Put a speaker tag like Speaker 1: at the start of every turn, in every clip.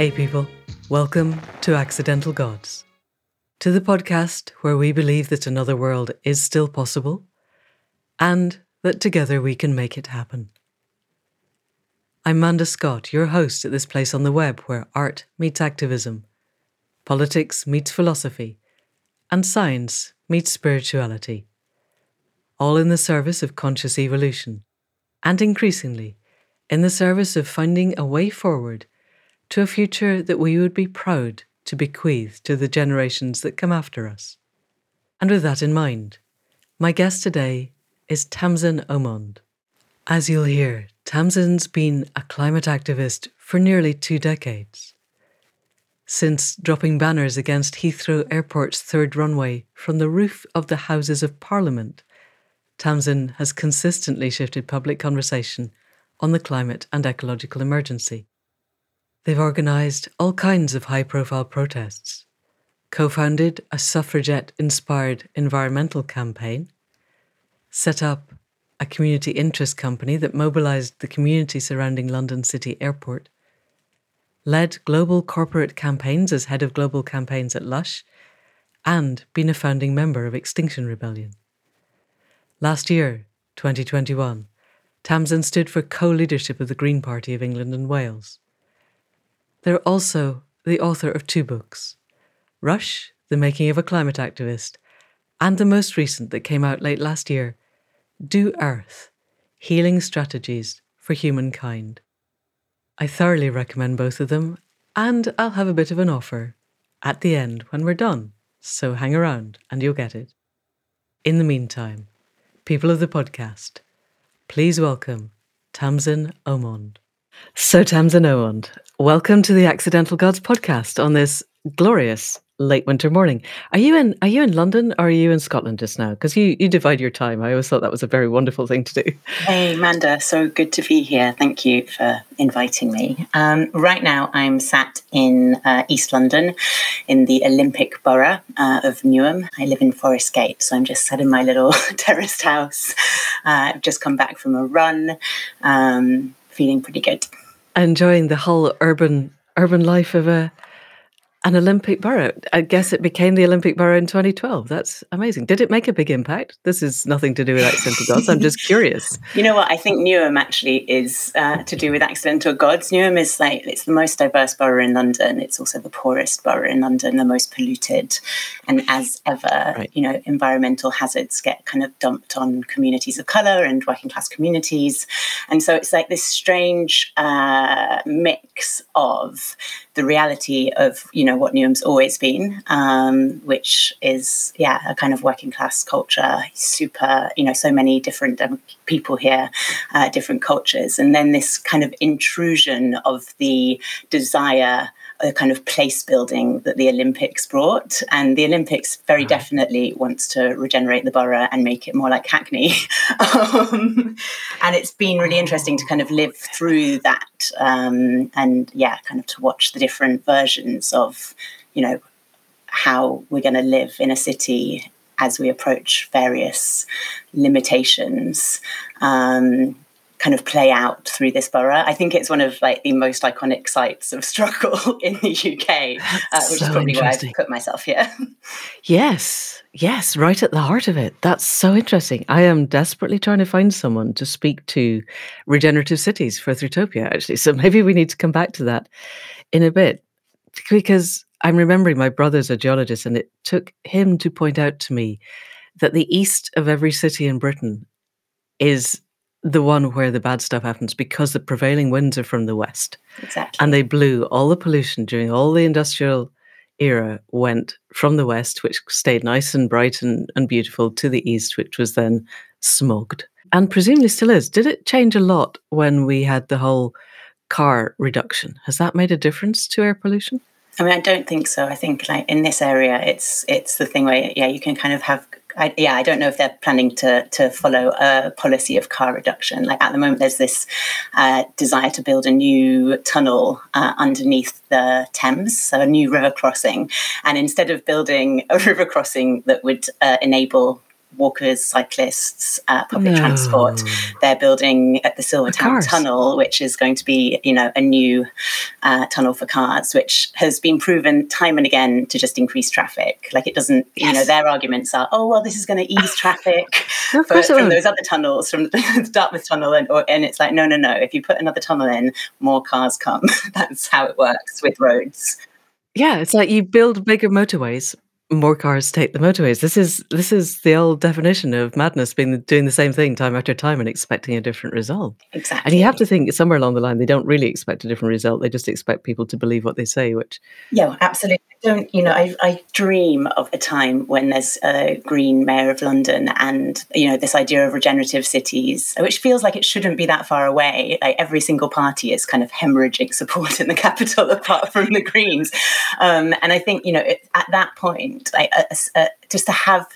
Speaker 1: Hey, people. Welcome to Accidental Gods, to the podcast where we believe that another world is still possible and that together we can make it happen. I'm Manda Scott, your host at this place on the web where art meets activism, politics meets philosophy, and science meets spirituality, all in the service of conscious evolution, and increasingly in the service of finding a way forward to a future that we would be proud to bequeath to the generations that come after us. And with that in mind, my guest today is Tamsin Omond. As you'll hear, Tamsin's been a climate activist for nearly two decades. Since dropping banners against Heathrow Airport's third runway from the roof of the Houses of Parliament, Tamsin has consistently shifted public conversation on the climate and ecological emergency. They've organised all kinds of high profile protests, co founded a suffragette inspired environmental campaign, set up a community interest company that mobilised the community surrounding London City Airport, led global corporate campaigns as head of global campaigns at Lush, and been a founding member of Extinction Rebellion. Last year, 2021, Tamsin stood for co leadership of the Green Party of England and Wales. They're also the author of two books Rush, The Making of a Climate Activist, and the most recent that came out late last year, Do Earth Healing Strategies for Humankind. I thoroughly recommend both of them, and I'll have a bit of an offer at the end when we're done, so hang around and you'll get it. In the meantime, people of the podcast, please welcome Tamsin Omond. So, Tamsin Omond, welcome to the Accidental Gods podcast on this glorious late winter morning. Are you in are you in London or are you in Scotland just now? Because you, you divide your time. I always thought that was a very wonderful thing to do.
Speaker 2: Hey Amanda, so good to be here. Thank you for inviting me. Um, right now I'm sat in uh, East London in the Olympic borough uh, of Newham. I live in Forest Gate, so I'm just sat in my little terraced house. Uh, I've just come back from a run. Um, feeling pretty good.
Speaker 1: Enjoying the whole urban urban life of a an Olympic borough. I guess it became the Olympic borough in 2012. That's amazing. Did it make a big impact? This is nothing to do with accidental gods. I'm just curious.
Speaker 2: You know what? I think Newham actually is uh, to do with accidental gods. Newham is like it's the most diverse borough in London. It's also the poorest borough in London, the most polluted, and as ever, right. you know, environmental hazards get kind of dumped on communities of color and working class communities, and so it's like this strange uh, mix of the reality of you know what Newham's always been, um, which is yeah a kind of working class culture, super you know so many different um, people here, uh, different cultures, and then this kind of intrusion of the desire a kind of place building that the Olympics brought. And the Olympics very definitely wants to regenerate the borough and make it more like Hackney. um, and it's been really interesting to kind of live through that um, and, yeah, kind of to watch the different versions of, you know, how we're going to live in a city as we approach various limitations. Um, kind of play out through this borough. I think it's one of like the most iconic sites of struggle in the UK, uh, which so is probably why I've put myself here.
Speaker 1: Yes, yes, right at the heart of it. That's so interesting. I am desperately trying to find someone to speak to regenerative cities for Thrutopia, actually. So maybe we need to come back to that in a bit because I'm remembering my brother's a geologist, and it took him to point out to me that the east of every city in Britain is the one where the bad stuff happens because the prevailing winds are from the west.
Speaker 2: Exactly.
Speaker 1: And they blew all the pollution during all the industrial era went from the west, which stayed nice and bright and, and beautiful, to the east, which was then smogged. And presumably still is. Did it change a lot when we had the whole car reduction? Has that made a difference to air pollution?
Speaker 2: I mean, I don't think so. I think like in this area, it's it's the thing where yeah, you can kind of have I, yeah, I don't know if they're planning to to follow a policy of car reduction. Like at the moment, there's this uh, desire to build a new tunnel uh, underneath the Thames, so a new river crossing. And instead of building a river crossing that would uh, enable walkers, cyclists, uh, public no. transport. They're building at the Silvertown Tunnel, which is going to be, you know, a new uh, tunnel for cars, which has been proven time and again to just increase traffic. Like it doesn't, yes. you know, their arguments are, oh well, this is going to ease traffic no, for, from those other tunnels, from the Dartford Tunnel, and or, and it's like, no, no, no. If you put another tunnel in, more cars come. That's how it works with roads.
Speaker 1: Yeah, it's like you build bigger motorways, more cars take the motorways. This is this is the old definition of madness, being doing the same thing time after time and expecting a different result.
Speaker 2: Exactly.
Speaker 1: And you have to think somewhere along the line they don't really expect a different result. They just expect people to believe what they say, which
Speaker 2: Yeah, absolutely. Don't you know, I I dream of a time when there's a green mayor of London and you know, this idea of regenerative cities, which feels like it shouldn't be that far away. Like every single party is kind of hemorrhaging support in the capital apart from the Greens. Um, and I think, you know, it, at that point like a, a, just to have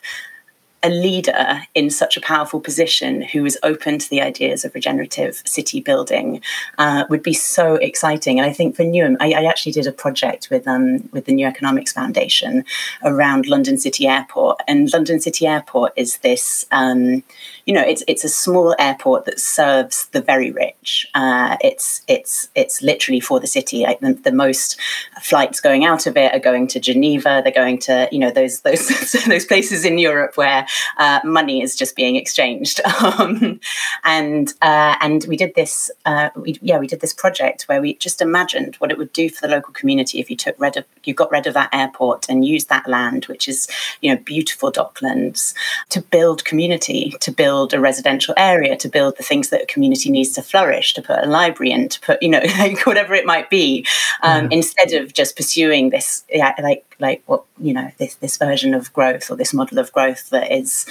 Speaker 2: a leader in such a powerful position who is open to the ideas of regenerative city building uh, would be so exciting. And I think for Newham, I, I actually did a project with um, with the New Economics Foundation around London City Airport. And London City Airport is this, um, you know, it's it's a small airport that serves the very rich. Uh, it's it's it's literally for the city. Like the, the, most flights going out of it are going to Geneva. They're going to you know those those those places in Europe where uh, money is just being exchanged. Um, and uh, and we did this, uh, we, yeah, we did this project where we just imagined what it would do for the local community if you took rid of, you got rid of that airport and used that land, which is you know beautiful docklands, to build community, to build a residential area, to build the things that a community needs to flourish, to put a library in, to put you know like whatever it might be, um, mm. instead of just pursuing this yeah, like like what you know this this version of growth or this model of growth that is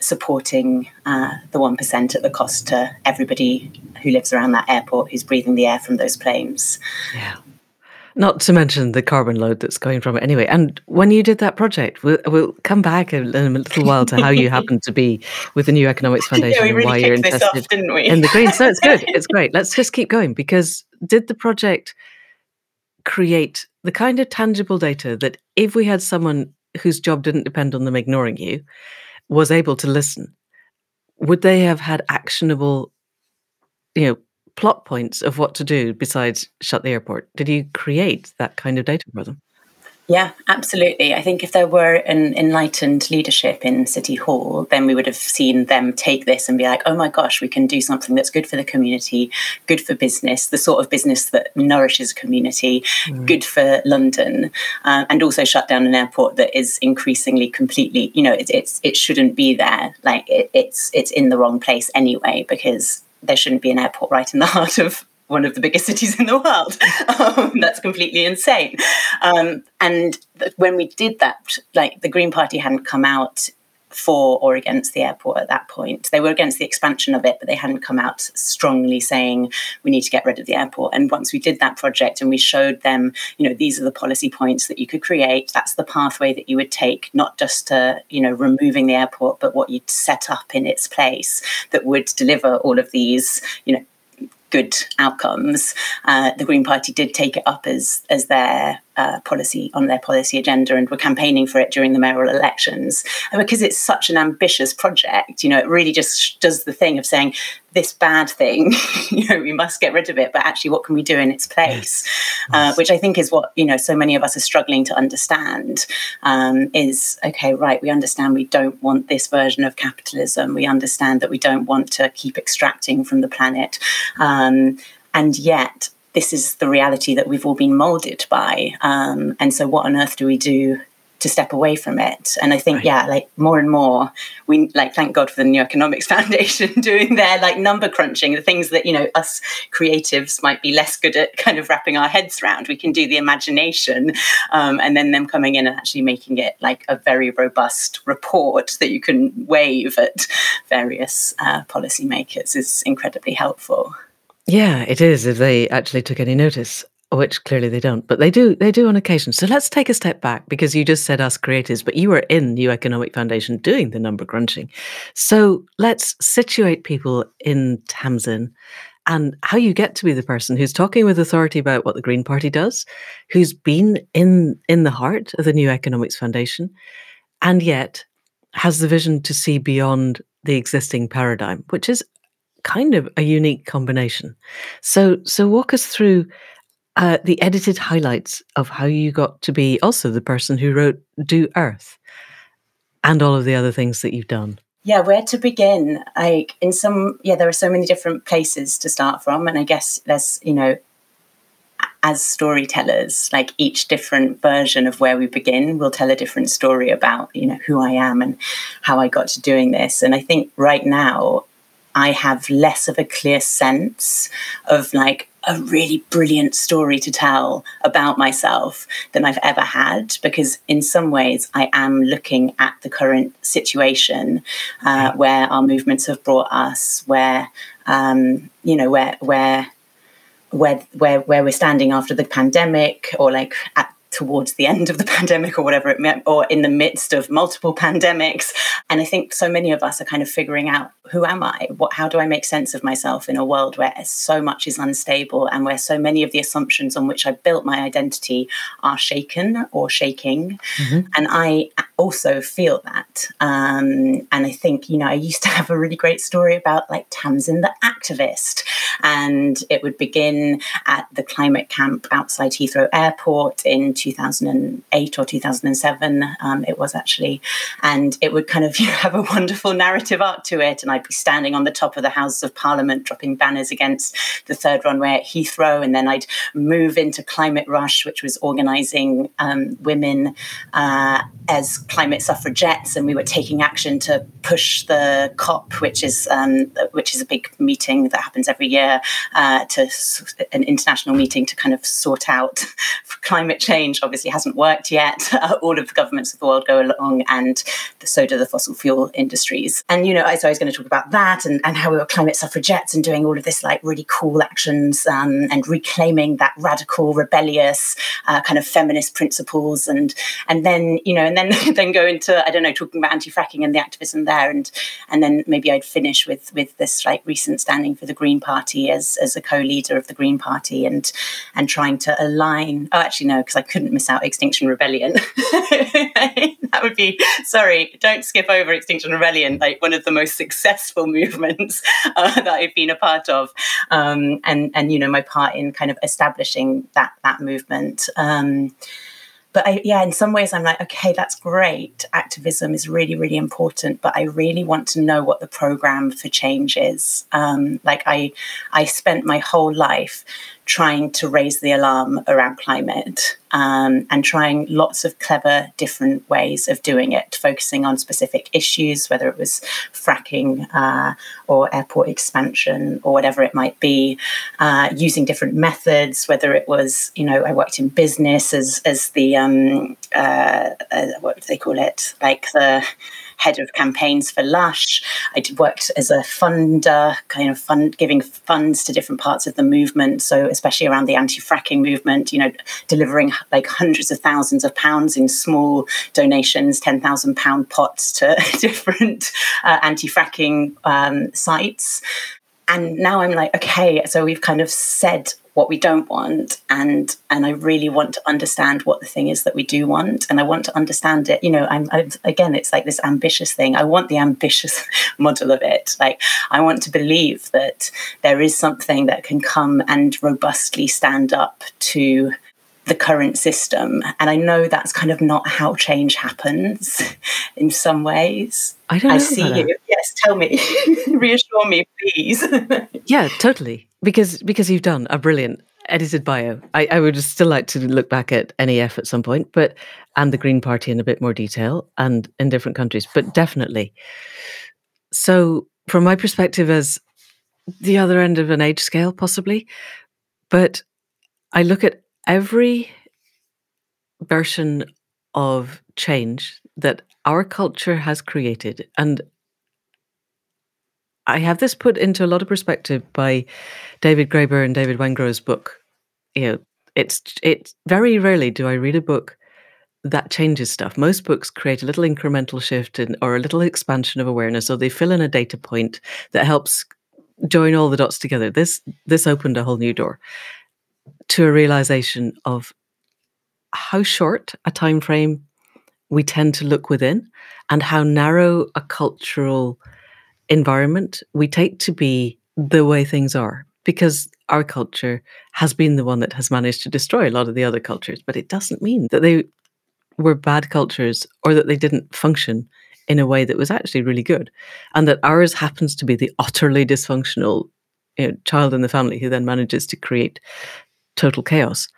Speaker 2: supporting uh, the 1% at the cost to everybody who lives around that airport who's breathing the air from those planes.
Speaker 1: Yeah. Not to mention the carbon load that's going from it anyway. And when you did that project, we'll, we'll come back in a little while to how you happened to be with the New Economics Foundation
Speaker 2: yeah,
Speaker 1: really and why you're
Speaker 2: interested off,
Speaker 1: in the green. So it's good. It's great. Let's just keep going because did the project create the kind of tangible data that if we had someone whose job didn't depend on them ignoring you was able to listen, would they have had actionable, you know, plot points of what to do besides shut the airport? Did you create that kind of data for them?
Speaker 2: Yeah, absolutely. I think if there were an enlightened leadership in City Hall, then we would have seen them take this and be like, oh my gosh, we can do something that's good for the community, good for business, the sort of business that nourishes community, mm. good for London, uh, and also shut down an airport that is increasingly completely, you know, it, it's it shouldn't be there. Like it, it's it's in the wrong place anyway because there shouldn't be an airport right in the heart of one of the biggest cities in the world. Um, that's completely insane. Um, and th- when we did that, like the Green Party hadn't come out for or against the airport at that point. They were against the expansion of it, but they hadn't come out strongly saying we need to get rid of the airport. And once we did that project and we showed them, you know, these are the policy points that you could create, that's the pathway that you would take, not just to, you know, removing the airport, but what you'd set up in its place that would deliver all of these, you know, good outcomes. Uh, the Green Party did take it up as as their uh, policy on their policy agenda and were campaigning for it during the mayoral elections. And because it's such an ambitious project, you know, it really just does the thing of saying this bad thing, you know, we must get rid of it, but actually, what can we do in its place? Uh, which I think is what you know so many of us are struggling to understand. Um, is okay, right? We understand we don't want this version of capitalism. We understand that we don't want to keep extracting from the planet, um, and yet this is the reality that we've all been molded by. Um, and so, what on earth do we do to step away from it? And I think, right. yeah, like more and more, we like thank God for the New Economics Foundation doing their like number crunching, the things that you know us creatives might be less good at kind of wrapping our heads around. We can do the imagination, um, and then them coming in and actually making it like a very robust report that you can wave at various uh, policymakers is incredibly helpful.
Speaker 1: Yeah, it is if they actually took any notice, which clearly they don't, but they do they do on occasion. So let's take a step back because you just said us creators, but you were in New Economic Foundation doing the number crunching. So let's situate people in Tamsin and how you get to be the person who's talking with authority about what the Green Party does, who's been in in the heart of the New Economics Foundation, and yet has the vision to see beyond the existing paradigm, which is kind of a unique combination. So, so walk us through uh, the edited highlights of how you got to be also the person who wrote Do Earth and all of the other things that you've done.
Speaker 2: Yeah, where to begin? Like in some, yeah, there are so many different places to start from, and I guess there's, you know, as storytellers, like each different version of where we begin will tell a different story about, you know, who I am and how I got to doing this. And I think right now I have less of a clear sense of like a really brilliant story to tell about myself than I've ever had because in some ways I am looking at the current situation uh, where our movements have brought us, where um, you know where where where where where we're standing after the pandemic or like at towards the end of the pandemic or whatever it meant or in the midst of multiple pandemics. And i think so many of us are kind of figuring out who am i? What how do i make sense of myself in a world where so much is unstable and where so many of the assumptions on which i built my identity are shaken or shaking? Mm-hmm. and i also feel that um, and i think you know i used to have a really great story about like tamsin the activist. And it would begin at the climate camp outside Heathrow Airport in 2008 or 2007. Um, it was actually, and it would kind of have a wonderful narrative arc to it. And I'd be standing on the top of the Houses of Parliament, dropping banners against the third runway at Heathrow, and then I'd move into Climate Rush, which was organising um, women uh, as climate suffragettes, and we were taking action to push the COP, which is um, which is a big meeting that happens every year uh, to an international meeting to kind of sort out climate change. Obviously, hasn't worked yet. Uh, all of the governments of the world go along, and so do the fossil fuel industries. And you know, so I was going to talk about that and, and how we were climate suffragettes and doing all of this like really cool actions um, and reclaiming that radical, rebellious uh, kind of feminist principles, and and then you know, and then then go into I don't know, talking about anti-fracking and the activism there, and and then maybe I'd finish with with this like recent standing for the Green Party as as a co-leader of the Green Party and and trying to align. Oh, actually no, because I couldn't miss out Extinction Rebellion. that would be sorry. Don't skip over Extinction Rebellion, like one of the most successful movements uh, that I've been a part of, um, and and you know my part in kind of establishing that that movement. Um, but I, yeah, in some ways, I'm like, okay, that's great. Activism is really, really important, but I really want to know what the program for change is. Um, like, I, I spent my whole life trying to raise the alarm around climate um, and trying lots of clever different ways of doing it, focusing on specific issues, whether it was fracking uh, or airport expansion or whatever it might be, uh, using different methods, whether it was, you know, I worked in business as, as the, um, uh, uh what do they call it? Like the, head of campaigns for Lush. I worked as a funder, kind of fund giving funds to different parts of the movement. So especially around the anti-fracking movement, you know, delivering like hundreds of thousands of pounds in small donations, ten thousand pound pots to different uh, anti-fracking um, sites. And now I'm like, okay, so we've kind of said what we don't want and and I really want to understand what the thing is that we do want and I want to understand it you know I'm, I'm, again it's like this ambitious thing. I want the ambitious model of it. Like I want to believe that there is something that can come and robustly stand up to the current system. And I know that's kind of not how change happens in some ways.
Speaker 1: I don't I
Speaker 2: see you. That. Yes, tell me. Reassure me, please.
Speaker 1: yeah, totally. Because because you've done a brilliant edited bio. I, I would still like to look back at NEF at some point, but and the Green Party in a bit more detail and in different countries, but definitely. So from my perspective as the other end of an age scale, possibly, but I look at every version of change that our culture has created and I have this put into a lot of perspective by David Graeber and David Wengrow's book. You know, it's it's very rarely do I read a book that changes stuff. Most books create a little incremental shift in, or a little expansion of awareness, or they fill in a data point that helps join all the dots together. This this opened a whole new door to a realization of how short a time frame we tend to look within and how narrow a cultural environment we take to be the way things are. Because our culture has been the one that has managed to destroy a lot of the other cultures but it doesn't mean that they were bad cultures or that they didn't function in a way that was actually really good and that ours happens to be the utterly dysfunctional you know, child in the family who then manages to create total chaos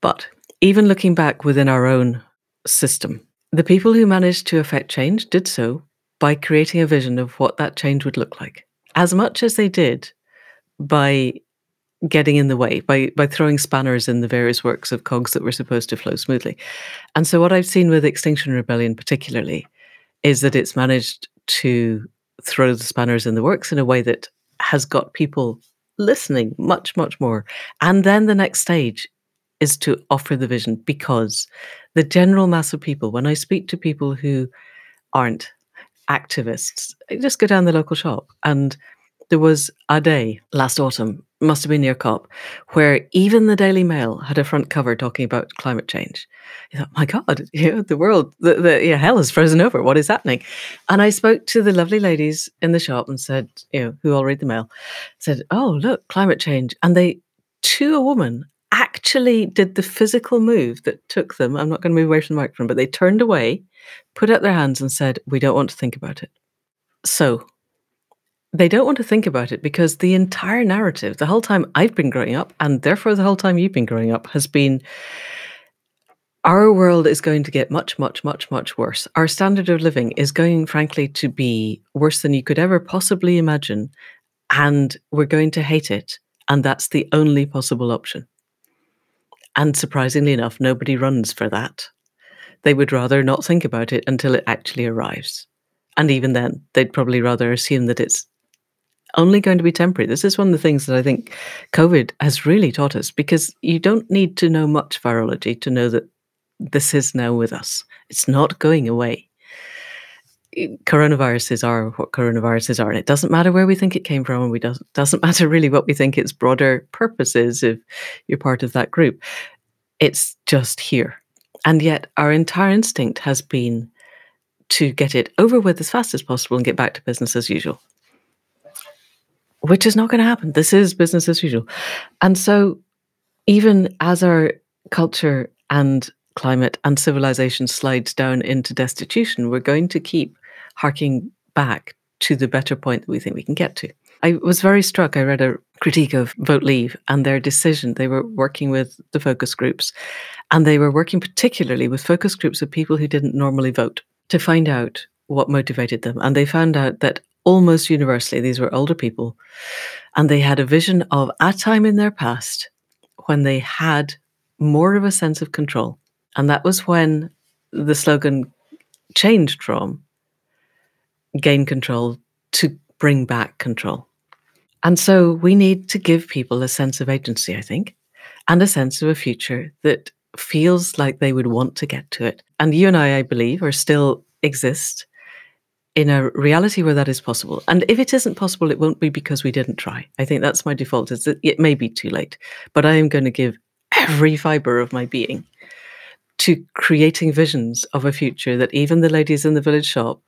Speaker 1: but even looking back within our own system, the people who managed to affect change did so by creating a vision of what that change would look like, as much as they did by getting in the way, by, by throwing spanners in the various works of cogs that were supposed to flow smoothly. And so, what I've seen with Extinction Rebellion, particularly, is that it's managed to throw the spanners in the works in a way that has got people listening much, much more. And then the next stage is to offer the vision because the general mass of people, when I speak to people who aren't activists, I just go down the local shop and there was a day last autumn, must have been near COP, where even the Daily Mail had a front cover talking about climate change. You thought, my God, you know, the world, the, the hell has frozen over. What is happening? And I spoke to the lovely ladies in the shop and said, you know, who all read the mail, said, oh, look, climate change. And they, to a woman, actually did the physical move that took them. I'm not going to move away from the microphone, but they turned away, put out their hands, and said, We don't want to think about it. So they don't want to think about it because the entire narrative, the whole time I've been growing up, and therefore the whole time you've been growing up, has been our world is going to get much, much, much, much worse. Our standard of living is going, frankly, to be worse than you could ever possibly imagine. And we're going to hate it. And that's the only possible option. And surprisingly enough, nobody runs for that. They would rather not think about it until it actually arrives. And even then, they'd probably rather assume that it's only going to be temporary. This is one of the things that I think COVID has really taught us because you don't need to know much virology to know that this is now with us. It's not going away coronaviruses are what coronaviruses are. And it doesn't matter where we think it came from, and we doesn't doesn't matter really what we think its broader purpose is if you're part of that group. It's just here. And yet our entire instinct has been to get it over with as fast as possible and get back to business as usual. Which is not going to happen. This is business as usual. And so even as our culture and climate and civilization slides down into destitution, we're going to keep harking back to the better point that we think we can get to. I was very struck. I read a critique of Vote Leave and their decision. They were working with the focus groups, and they were working particularly with focus groups of people who didn't normally vote to find out what motivated them. And they found out that almost universally, these were older people, and they had a vision of a time in their past when they had more of a sense of control. And that was when the slogan changed from gain control to bring back control. And so we need to give people a sense of agency, I think, and a sense of a future that feels like they would want to get to it. And you and I, I believe, are still exist in a reality where that is possible. And if it isn't possible, it won't be because we didn't try. I think that's my default is that it may be too late, but I am going to give every fiber of my being to creating visions of a future that even the ladies in the village shop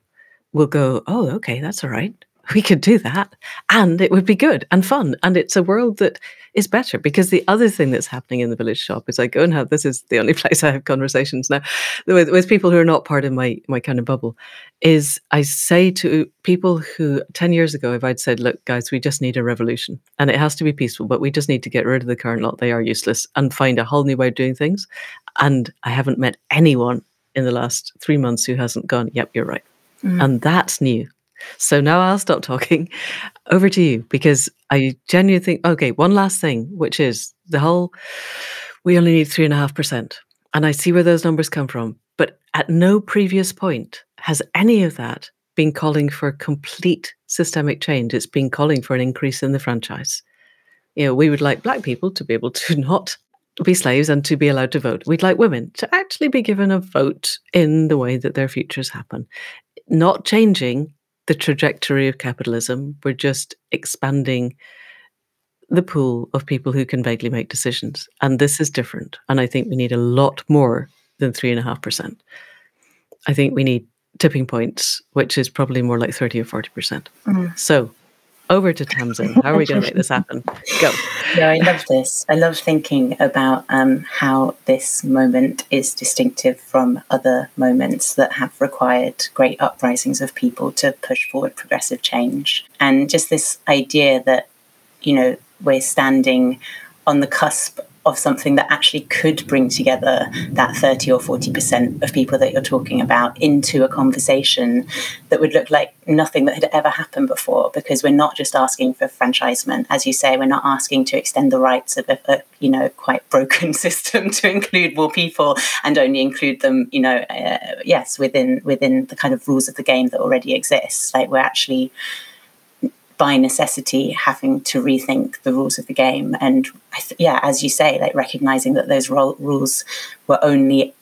Speaker 1: will go, oh, okay, that's all right. We could do that. And it would be good and fun. And it's a world that is better because the other thing that's happening in the village shop is I go and have this is the only place I have conversations now with, with people who are not part of my my kind of bubble. Is I say to people who 10 years ago, if I'd said, look, guys, we just need a revolution and it has to be peaceful, but we just need to get rid of the current lot, they are useless, and find a whole new way of doing things. And I haven't met anyone in the last three months who hasn't gone, yep, you're right. Mm. And that's new. So now I'll stop talking. Over to you because I genuinely think, okay, one last thing, which is the whole we only need three and a half percent. And I see where those numbers come from. But at no previous point has any of that been calling for complete systemic change. It's been calling for an increase in the franchise. You know, we would like black people to be able to not be slaves and to be allowed to vote. We'd like women to actually be given a vote in the way that their futures happen not changing the trajectory of capitalism. We're just expanding the pool of people who can vaguely make decisions. And this is different. And I think we need a lot more than 3.5%. I think we need tipping points, which is probably more like 30 or 40%. Mm. So over to Tamsin. How are we going to make this happen? Go.
Speaker 2: No, I love this. I love thinking about um, how this moment is distinctive from other moments that have required great uprisings of people to push forward progressive change. And just this idea that, you know, we're standing on the cusp of something that actually could bring together that 30 or 40% of people that you're talking about into a conversation that would look like nothing that had ever happened before because we're not just asking for franchisement as you say we're not asking to extend the rights of a, a you know quite broken system to include more people and only include them you know uh, yes within within the kind of rules of the game that already exists like we're actually by necessity having to rethink the rules of the game. And th- yeah as you say like recognizing that those ro- rules were only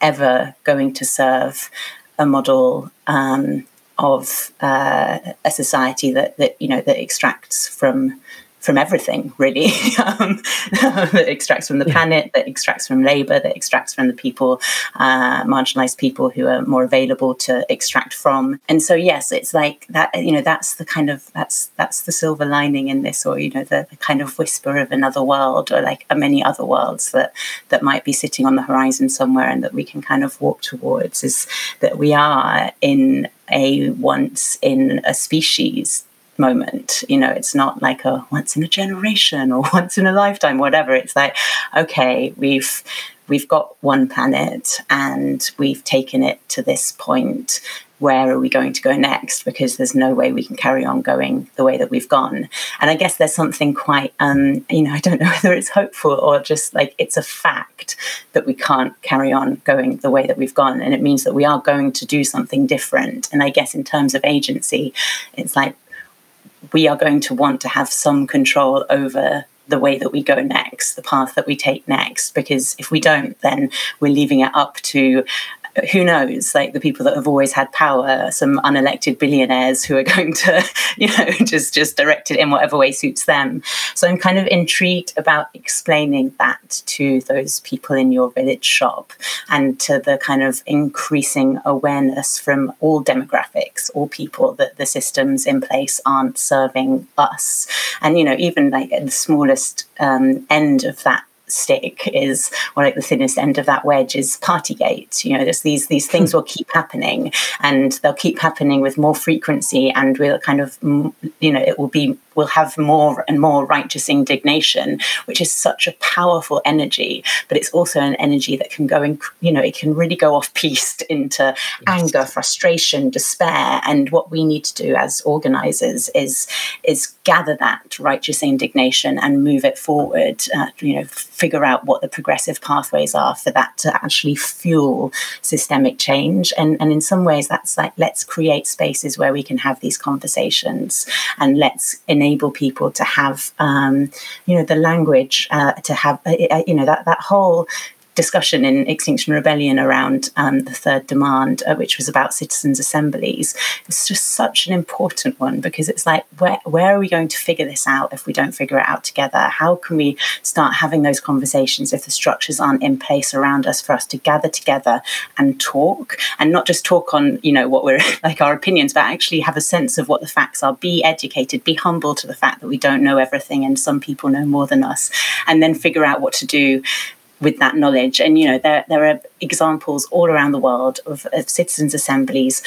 Speaker 2: ever going to serve a model um, of uh, a society that that you know that extracts from from everything, really, um, that extracts from the planet, that extracts from labor, that extracts from the people, uh, marginalized people who are more available to extract from. And so, yes, it's like that. You know, that's the kind of that's that's the silver lining in this, or you know, the, the kind of whisper of another world, or like many other worlds that that might be sitting on the horizon somewhere, and that we can kind of walk towards. Is that we are in a once in a species moment. You know, it's not like a once in a generation or once in a lifetime, whatever. It's like, okay, we've we've got one planet and we've taken it to this point. Where are we going to go next? Because there's no way we can carry on going the way that we've gone. And i guess there's something quite um, you know i don't know whether it's hopeful or just like it's a fact that we can't carry on going the way that we've gone. And it means that we are going to do something different. And i guess in terms of agency it's like we are going to want to have some control over the way that we go next, the path that we take next. Because if we don't, then we're leaving it up to who knows, like the people that have always had power, some unelected billionaires who are going to, you know, just just direct it in whatever way suits them. So I'm kind of intrigued about explaining that to those people in your village shop and to the kind of increasing awareness from all demographics, all people that the systems in place aren't serving us. And you know, even like at the smallest um, end of that stick is or like the thinnest end of that wedge is partygate you know just these these things hmm. will keep happening and they'll keep happening with more frequency and we'll kind of mm, you know it will be will have more and more righteous indignation, which is such a powerful energy. But it's also an energy that can go in, you know, it can really go off piste into yes. anger, frustration, despair. And what we need to do as organizers is is gather that righteous indignation and move it forward. Uh, you know, figure out what the progressive pathways are for that to actually fuel systemic change. And and in some ways, that's like let's create spaces where we can have these conversations and let's enable enable people to have, um, you know, the language uh, to have, uh, uh, you know, that that whole discussion in Extinction Rebellion around um, the third demand, uh, which was about citizens' assemblies. It's just such an important one because it's like, where, where are we going to figure this out if we don't figure it out together? How can we start having those conversations if the structures aren't in place around us for us to gather together and talk and not just talk on, you know, what we're like our opinions, but actually have a sense of what the facts are, be educated, be humble to the fact that we don't know everything and some people know more than us, and then figure out what to do with that knowledge. And you know, there there are examples all around the world of, of citizens' assemblies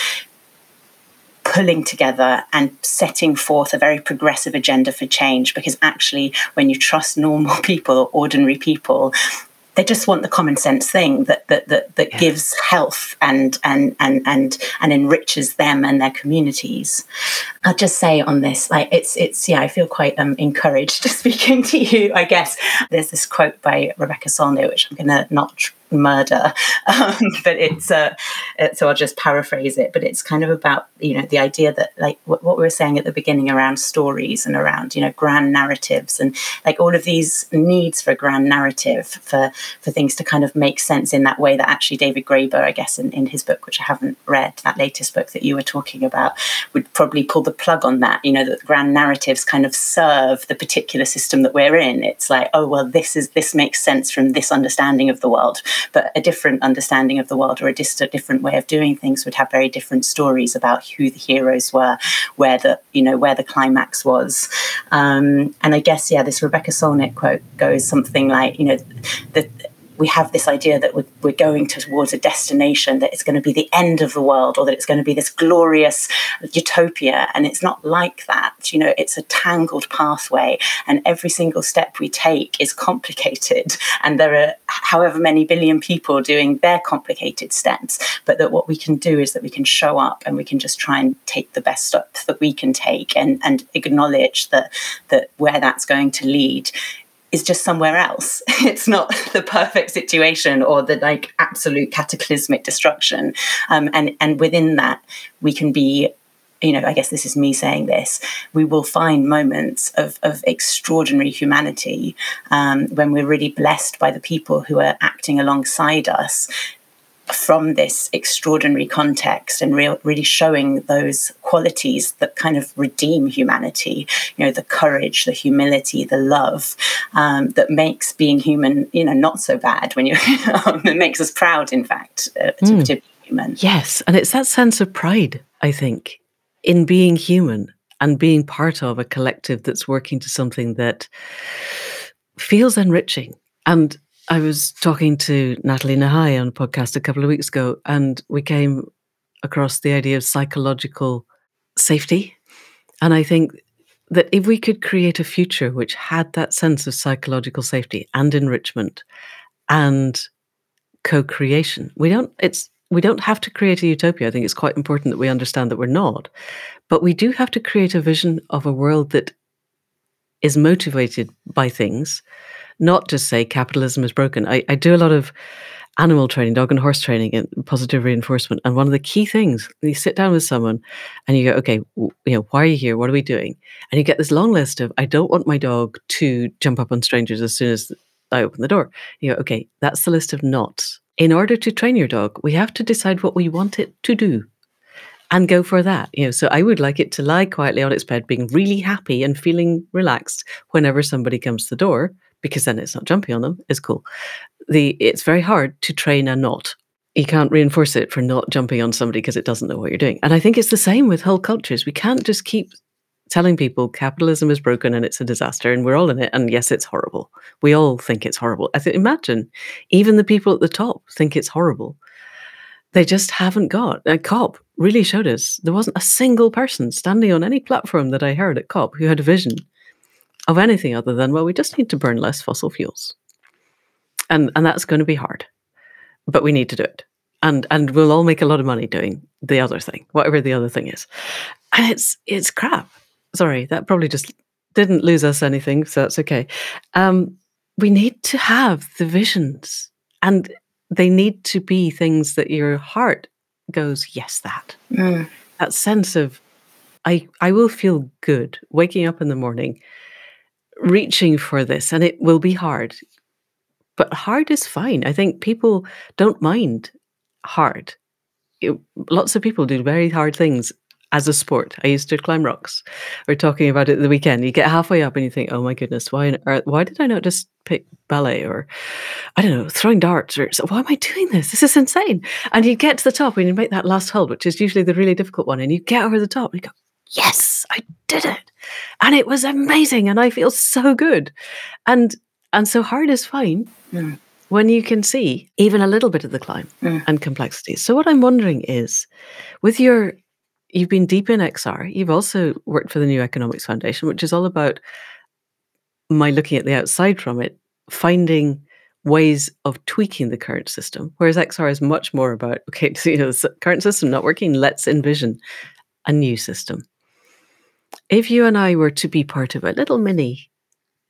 Speaker 2: pulling together and setting forth a very progressive agenda for change because actually when you trust normal people or ordinary people they just want the common sense thing that that that, that yeah. gives health and, and and and and enriches them and their communities. I'll just say on this, like it's it's yeah, I feel quite um, encouraged speaking to you. I guess there's this quote by Rebecca Solnit, which I'm going to not murder. Um, but it's uh, so I'll just paraphrase it. But it's kind of about you know the idea that like what, what we were saying at the beginning around stories and around you know grand narratives and like all of these needs for a grand narrative for for things to kind of make sense in that way that actually David Graeber, I guess, in, in his book, which I haven't read, that latest book that you were talking about, would probably pull the plug on that. You know that grand narratives kind of serve the particular system that we're in. It's like oh well this is this makes sense from this understanding of the world but a different understanding of the world or a, different way of doing things would have very different stories about who the heroes were, where the you know where the climax was, um, and I guess yeah, this Rebecca Solnit quote goes something like you know the we have this idea that we're, we're going towards a destination that it's going to be the end of the world or that it's going to be this glorious utopia. And it's not like that. You know, it's a tangled pathway, and every single step we take is complicated. And there are however many billion people doing their complicated steps. But that what we can do is that we can show up and we can just try and take the best steps that we can take and, and acknowledge that, that where that's going to lead is just somewhere else. It's not the perfect situation or the like absolute cataclysmic destruction. Um, and and within that, we can be, you know, I guess this is me saying this. We will find moments of of extraordinary humanity um, when we're really blessed by the people who are acting alongside us from this extraordinary context and real, really showing those qualities that kind of redeem humanity you know the courage the humility the love um, that makes being human you know not so bad when you it makes us proud in fact uh, to, mm. to be human
Speaker 1: yes and it's that sense of pride i think in being human and being part of a collective that's working to something that feels enriching and I was talking to Nathalie Nahai on a podcast a couple of weeks ago, and we came across the idea of psychological safety. And I think that if we could create a future which had that sense of psychological safety and enrichment and co-creation, we don't it's we don't have to create a utopia. I think it's quite important that we understand that we're not. But we do have to create a vision of a world that is motivated by things not just say capitalism is broken. I, I do a lot of animal training, dog and horse training, and positive reinforcement. And one of the key things, you sit down with someone and you go, okay, you know, why are you here? What are we doing? And you get this long list of, I don't want my dog to jump up on strangers as soon as I open the door. You go, okay, that's the list of nots. In order to train your dog, we have to decide what we want it to do and go for that. You know, so I would like it to lie quietly on its bed, being really happy and feeling relaxed whenever somebody comes to the door because then it's not jumping on them is cool. The it's very hard to train a not. You can't reinforce it for not jumping on somebody because it doesn't know what you're doing. And I think it's the same with whole cultures. We can't just keep telling people capitalism is broken and it's a disaster and we're all in it. And yes, it's horrible. We all think it's horrible. I think imagine even the people at the top think it's horrible. They just haven't got a COP really showed us there wasn't a single person standing on any platform that I heard at COP who had a vision of anything other than well we just need to burn less fossil fuels. And and that's going to be hard but we need to do it. And and we'll all make a lot of money doing the other thing whatever the other thing is. And it's it's crap. Sorry that probably just didn't lose us anything so that's okay. Um we need to have the visions and they need to be things that your heart goes yes that. Mm. that sense of i i will feel good waking up in the morning reaching for this, and it will be hard. But hard is fine. I think people don't mind hard. It, lots of people do very hard things as a sport. I used to climb rocks. We're talking about it the weekend. You get halfway up and you think, "Oh my goodness, why? why did I not just pick ballet or I don't know, throwing darts or? Why am I doing this? This is insane." And you get to the top and you make that last hold, which is usually the really difficult one, and you get over the top and you go, "Yes, I did it!" And it was amazing and i feel so good and and so hard is fine mm. when you can see even a little bit of the climb mm. and complexity so what i'm wondering is with your you've been deep in xr you've also worked for the new economics foundation which is all about my looking at the outside from it finding ways of tweaking the current system whereas xr is much more about okay so, you know the current system not working let's envision a new system if you and I were to be part of a little mini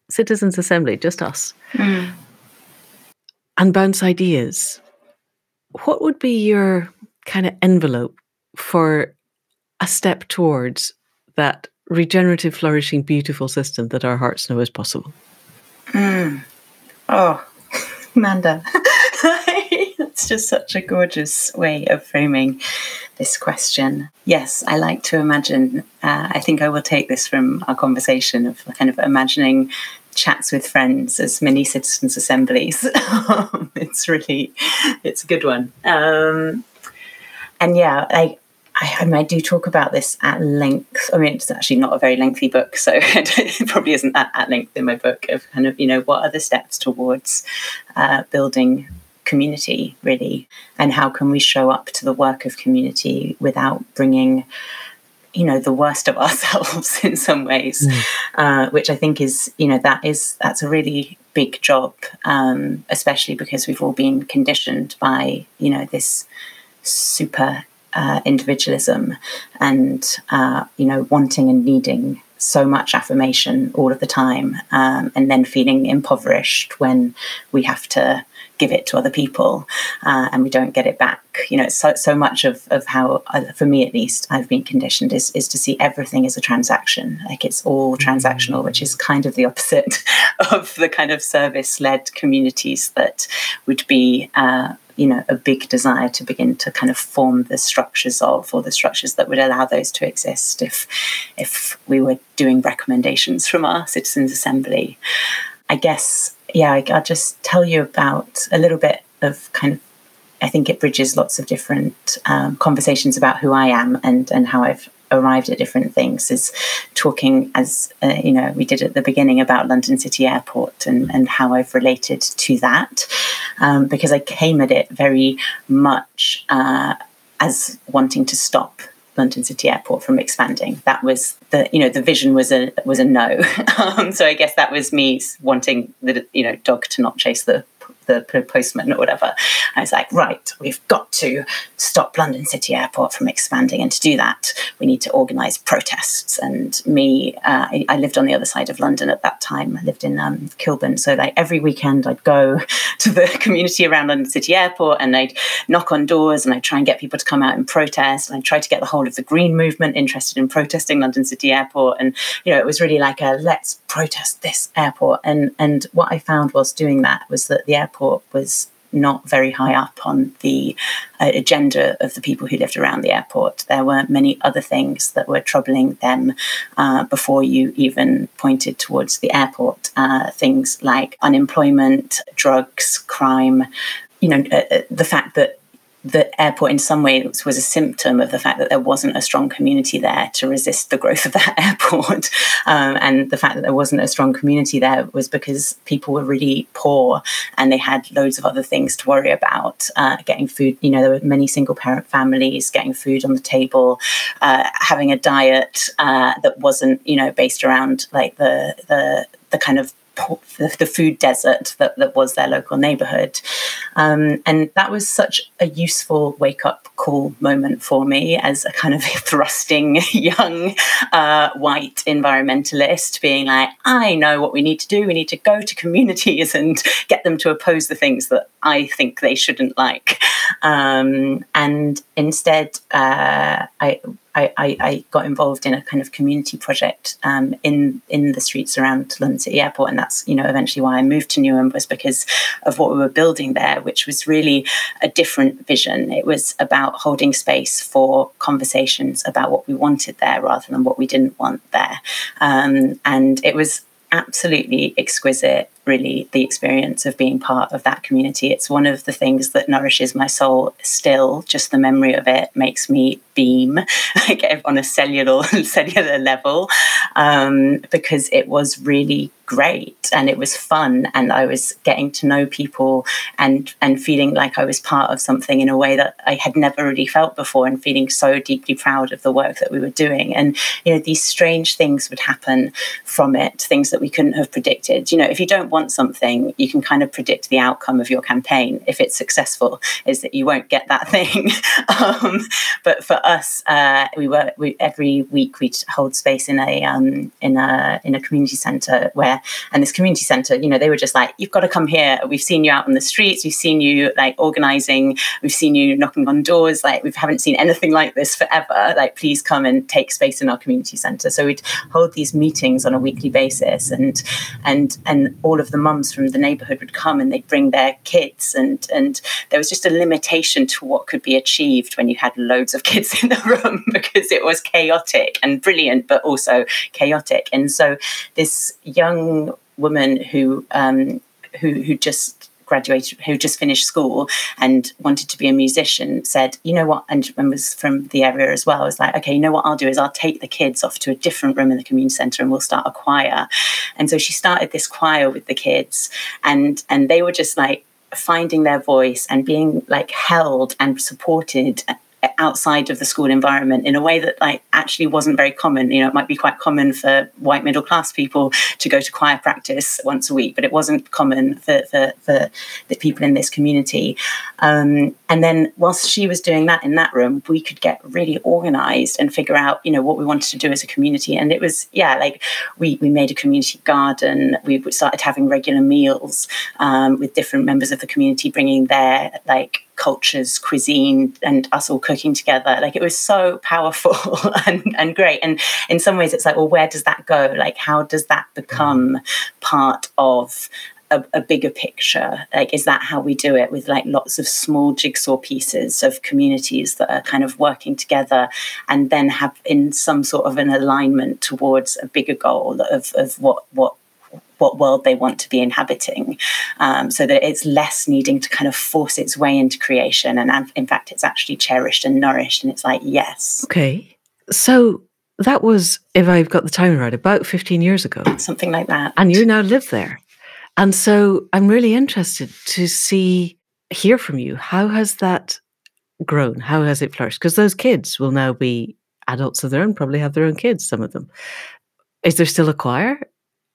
Speaker 1: citizens' assembly, just us, mm. and bounce ideas, what would be your kind of envelope for a step towards that regenerative, flourishing, beautiful system that our hearts know is possible?
Speaker 2: Mm. Oh, Amanda. It's just such a gorgeous way of framing this question. Yes, I like to imagine. Uh, I think I will take this from our conversation of kind of imagining chats with friends as mini citizens assemblies. it's really, it's a good one. Um, and yeah, I, I, I, do talk about this at length. I mean, it's actually not a very lengthy book, so it probably isn't that at length in my book of kind of, you know, what are the steps towards uh, building community, really, and how can we show up to the work of community without bringing you know the worst of ourselves in some ways mm. uh, which i think is you know that is that's a really big job um, especially because we've all been conditioned by you know this super uh, individualism and uh, you know wanting and needing so much affirmation all of the time um, and then feeling impoverished when we have to give it to other people uh, and we don't get it back. You know so, so much of, of how uh, for me at least i've been conditioned is, is to see everything as a transaction. Like it's all transactional which is kind of the opposite of the kind of service-led communities that would be uh, you know a big desire to begin to kind of form the structures of or the structures that would allow those to exist if if we were doing recommendations from our citizens assembly. I guess yeah I, i'll just tell you about a little bit of kind of I think it bridges lots of different um, conversations about who I am and and how I've arrived at different things. Is talking as uh, you know we did at the beginning about London City Airport and, and how I've related to that um, because I came at it very much uh, as wanting to stop London City Airport from expanding. That was the you know the vision was a was a no. um, so I guess that was me wanting the you know dog to not chase the the postman or whatever. I was like, right, we've got to stop London City Airport from expanding. And to do that, we need to organise protests. And me, uh, I, I, lived on the other side of London at that time. I lived in um, Kilburn. So, like, every weekend I'd go to the community around London City Airport and I'd knock on doors and I'd try and get people to come out and protest. And I'd try to get the whole of the Green movement interested in protesting London City Airport. And, you know, it was really like a let's protest this airport. And, and what I found whilst doing that was that the airport airport was not very high up on the uh, agenda of the people who lived around the airport. There were many other things that were troubling them uh, before you even pointed towards the airport. Uh, things like unemployment, drugs, crime. You know, uh, uh, the fact that the airport in some ways was a symptom of the fact that there wasn't a strong community there to resist the growth of that airport. Um, and the fact that there wasn't a strong community there was because people were really poor and they had loads of other things to worry about. Uh, getting food, you know, there were many single parent families getting food on the table, uh, having a diet uh, that wasn't, you know, based around like the the the kind of the, food desert that, that was their local neighborhood. Um, and that was such a useful wake up call moment for me as a kind of thrusting young uh, white environmentalist, being like, I know what we need to do. We need to go to communities and get them to oppose the things that I think they shouldn't like. Um, and instead, uh, I I, I, I, got involved in a kind of community project um, in in the streets around London City Airport, and that's you know eventually why I moved to Newham was because of what we were building there, which was really a different vision. It was about holding space for conversations about what we wanted there rather than what we didn't want there, um, and it was absolutely exquisite really the experience of being part of that community. It's one of the things that nourishes my soul still. Just the memory of it makes me beam like on a cellular cellular level um, because it was really great and it was fun and I was getting to know people and and feeling like I was part of something in a way that I had never really felt before and feeling so deeply proud of the work that we were doing and you know these strange things would happen from it things that we couldn't have predicted you know if you don't want something you can kind of predict the outcome of your campaign if it's successful is that you won't get that thing um, but for us uh, we were we, every week we'd hold space in a um, in a in a community center where and this community center, you know, they were just like, you've got to come here. We've seen you out on the streets. We've seen you like organizing. We've seen you knocking on doors. Like we haven't seen anything like this forever. Like please come and take space in our community center. So we'd hold these meetings on a weekly basis, and and and all of the mums from the neighborhood would come and they'd bring their kids, and and there was just a limitation to what could be achieved when you had loads of kids in the room because it was chaotic and brilliant, but also chaotic. And so this young woman who um, who who just graduated, who just finished school and wanted to be a musician, said, you know what, and, and was from the area as well. Was like, okay, you know what I'll do is I'll take the kids off to a different room in the community centre and we'll start a choir. And so she started this choir with the kids, and and they were just like finding their voice and being like held and supported outside of the school environment in a way that like actually wasn't very common. You know it might be quite common for white middle class people to go to choir practice once a week but it wasn't common for for, for the people in this community. Um, and then whilst she was doing that in that room we could get really organized and figure out you know what we wanted to do as a community. And it was yeah like we we made a community garden. We started having regular meals um, with different members of the community bringing their like cultures, cuisine, and us all cooking together. Like it was so powerful and, and great. And in some ways, it's like, well, where does that go? Like, how does that become mm. part of a, a, bigger picture? Like, is that how we do it with like lots of small jigsaw pieces of communities that are kind of working together and then have in some sort of an alignment towards a bigger goal of, of what, what what world they want to be inhabiting, um, so that it's less needing to kind of force its way into creation. And in fact, it's actually cherished and nourished. And it's like, yes.
Speaker 1: Okay. So that was, if I've got the time right, about 15 years ago.
Speaker 2: Something like that.
Speaker 1: And you now live there. And so I'm really interested to see, hear from you. How has that grown? How has it flourished? Because those kids will now be adults of their own, probably have their own kids, some of them. Is there still a choir?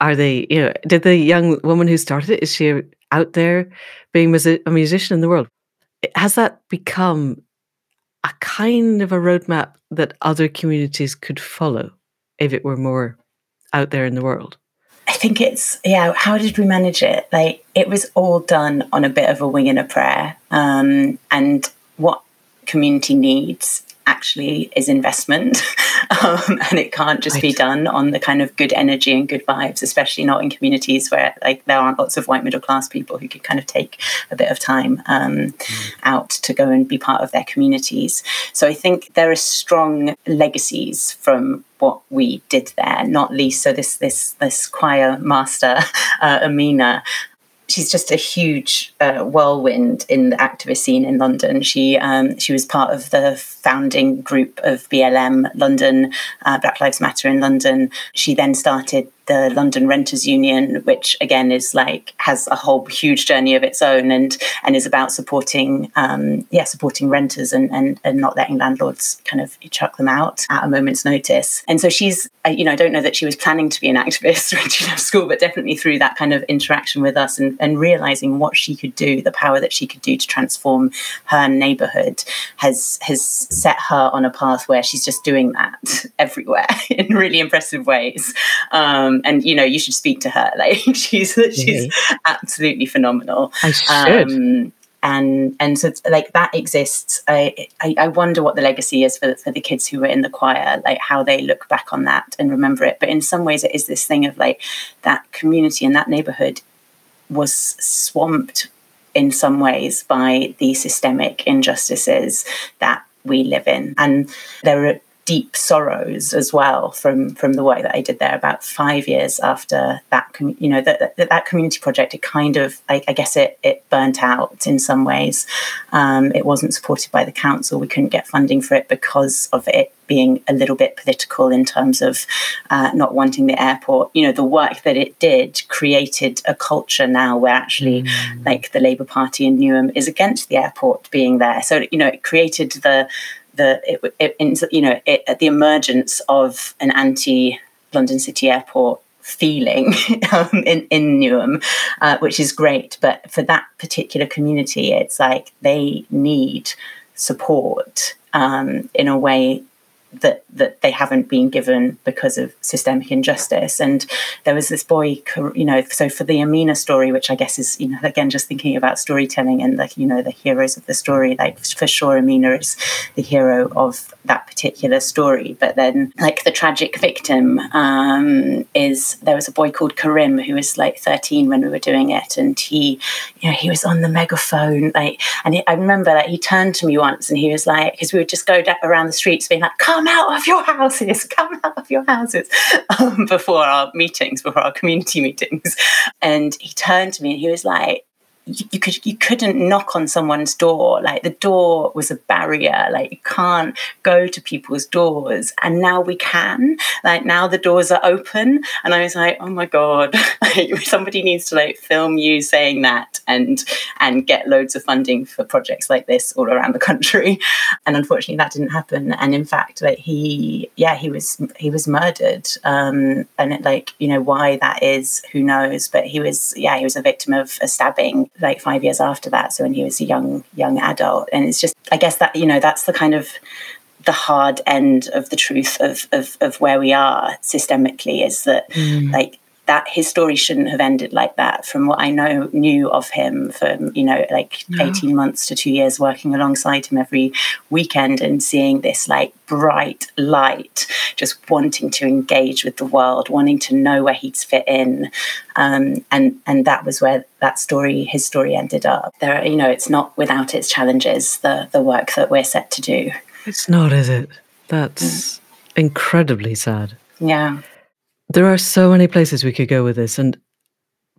Speaker 1: Are they you know did the young woman who started it is she out there being a musician in the world has that become a kind of a roadmap that other communities could follow if it were more out there in the world
Speaker 2: I think it's yeah. How did we manage it? Like it was all done on a bit of a wing and a prayer. Um, and what community needs actually is investment um, and it can't just right. be done on the kind of good energy and good vibes especially not in communities where like there aren't lots of white middle class people who could kind of take a bit of time um, mm. out to go and be part of their communities so i think there are strong legacies from what we did there not least so this this this choir master uh, amina she's just a huge uh, whirlwind in the activist scene in London. She um, she was part of the founding group of BLM London, uh, Black Lives Matter in London. She then started the London Renters Union, which again is like has a whole huge journey of its own and and is about supporting um, yeah supporting renters and, and and not letting landlords kind of chuck them out at a moment's notice. And so she's you know I don't know that she was planning to be an activist when she left school, but definitely through that kind of interaction with us and, and realizing what she could do, the power that she could do to transform her neighborhood has has set her on a path where she's just doing that everywhere in really impressive ways. Um, and you know, you should speak to her. Like she's she's absolutely phenomenal.
Speaker 1: I should. Um,
Speaker 2: and and so like that exists. I, I, I wonder what the legacy is for for the kids who were in the choir, like how they look back on that and remember it. But in some ways, it is this thing of like that community and that neighborhood was swamped in some ways by the systemic injustices that we live in. And there are deep sorrows as well from from the work that I did there. About five years after that, you know, that that, that community project, it kind of, I, I, guess, it it burnt out in some ways. Um, it wasn't supported by the council. We couldn't get funding for it because of it being a little bit political in terms of uh, not wanting the airport. You know, the work that it did created a culture now where actually, mm. like, the Labour Party in Newham is against the airport being there. So you know, it created the the it, it, you know it, the emergence of an anti London City Airport feeling um, in, in Newham, uh, which is great. But for that particular community, it's like they need support um, in a way that that they haven't been given because of systemic injustice. And there was this boy, you know, so for the Amina story, which I guess is, you know, again just thinking about storytelling and the, you know, the heroes of the story. Like for sure, Amina is the hero of that particular story. But then, like the tragic victim um, is there was a boy called Karim who was like 13 when we were doing it, and he, you know, he was on the megaphone, like, and he, I remember that like, he turned to me once and he was like, because we would just go down, around the streets being like, "Come." Come out of your houses, come out of your houses um, before our meetings, before our community meetings. And he turned to me and he was like, you, could you couldn't knock on someone's door. Like the door was a barrier. Like you can't go to people's doors. And now we can. Like now the doors are open. And i was like oh my god. Somebody needs to like film you saying that and and get loads of funding for projects like this all around the country. And unfortunately that didn't happen. And in fact like he yeah he was he was murdered. Um and it, like you know why that is who knows? But he was yeah he was a victim of a stabbing like five years after that. So when he was a young young adult, and it's just I guess that you know that's the kind of the hard end of the truth of of, of where we are systemically is that mm. like that his story shouldn't have ended like that from what i know knew of him for you know like no. 18 months to two years working alongside him every weekend and seeing this like bright light just wanting to engage with the world wanting to know where he'd fit in. Um, and and that was where that story his story ended up. There you know it's not without its challenges the the work that we're set to do.
Speaker 1: It's not is it? That's mm. incredibly sad.
Speaker 2: Yeah
Speaker 1: there are so many places we could go with this. And